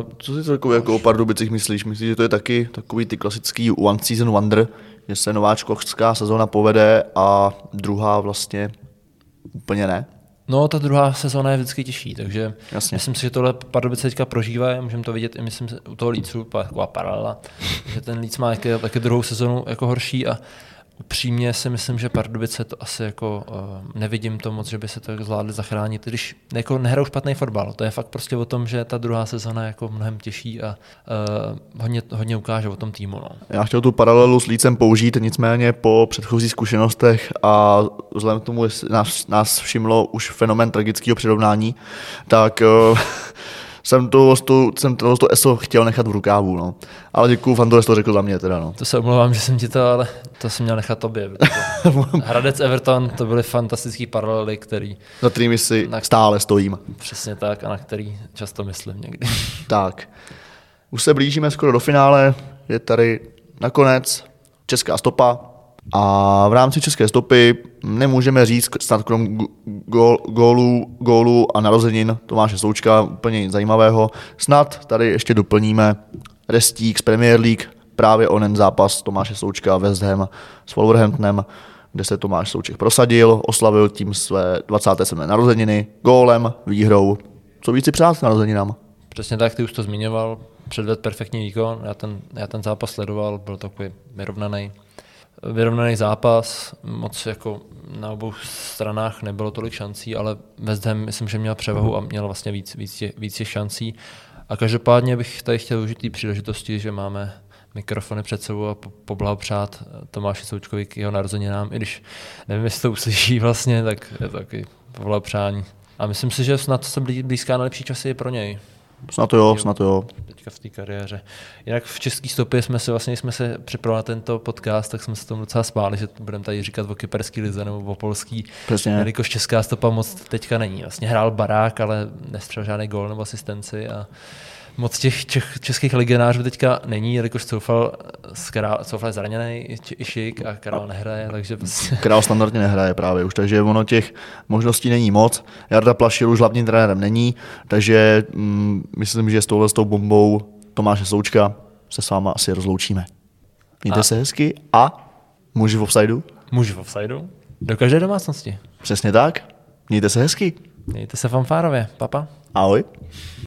Uh, Co si celkově jako o Pardubicích myslíš? Myslíš, že to je taky takový ty klasický one season wonder, že se nováčkovská sezóna povede a druhá vlastně úplně ne? No, ta druhá sezóna je vždycky těžší, takže Jasně. myslím si, že tohle Pardubice teďka prožívají, můžeme to vidět i myslím u toho Lícu, taková paralela, (laughs) že ten Líc má taky, taky druhou sezónu jako horší a upřímně si myslím, že Pardubice to asi jako uh, nevidím to moc, že by se to zvládli zachránit, když jako nehrajou špatný fotbal. To je fakt prostě o tom, že ta druhá sezona je jako mnohem těžší a uh, hodně, hodně ukáže o tom týmu. No. Já chtěl tu paralelu s Lícem použít, nicméně po předchozích zkušenostech a vzhledem k tomu, že nás, nás všimlo už fenomen tragického přirovnání, tak uh, jsem to, to, jsem to, to ESO chtěl nechat v rukávu, no. Ale děkuju, Fandores to řekl za mě teda, no. To se omlouvám, že jsem ti to, ale to jsem měl nechat tobě. (laughs) Hradec Everton, to byly fantastický paralely, který... Za kterými si na... stále stojím. Přesně tak a na který často myslím někdy. (laughs) tak. Už se blížíme skoro do finále, je tady nakonec česká stopa, a v rámci české stopy nemůžeme říct snad krom gólů, gólů a narozenin Tomáše Součka úplně nic zajímavého. Snad tady ještě doplníme restík z Premier League, právě onen zápas Tomáše Součka West Ham s Wolverhamptonem, kde se Tomáš Souček prosadil, oslavil tím své 27. narozeniny gólem, výhrou. Co víc si přát narozeninám? Přesně tak, ty už to zmiňoval, předved perfektní výkon, já ten, já ten zápas sledoval, byl takový vyrovnaný vyrovnaný zápas, moc jako na obou stranách nebylo tolik šancí, ale West Ham myslím, že měl převahu a měl vlastně víc, víc, víc těch šancí. A každopádně bych tady chtěl využít té příležitosti, že máme mikrofony před sebou a poblahopřát Tomáši Součkovi k jeho narozeninám, i když nevím, jestli to uslyší vlastně, tak je to taky poblahopřání. A myslím si, že snad se blízká na lepší časy je pro něj. Snad to jo, snad to jo. Teďka v té kariéře. Jinak v české stopě jsme se vlastně, jsme se připravili na tento podcast, tak jsme se tomu docela spáli, že budeme tady říkat o kyperský lize nebo o polský. Přesně. Jelikož česká stopa moc teďka není. Vlastně hrál barák, ale nestřel žádný gol nebo asistenci a moc těch čech, českých legionářů teďka není, jelikož Coufal, Coufal je zraněný, i Šik a Král nehraje, takže prostě... Král standardně nehraje právě už, takže ono těch možností není moc. Jarda Plašil už hlavním trenérem není, takže mm, myslím, že s touhle s tou bombou Tomáše Součka se s váma asi rozloučíme. Mějte a... se hezky a muži v offsideu? Muži v offsideu? Do každé domácnosti. Přesně tak. Mějte se hezky. Mějte se fanfárově. Papa. Ahoj.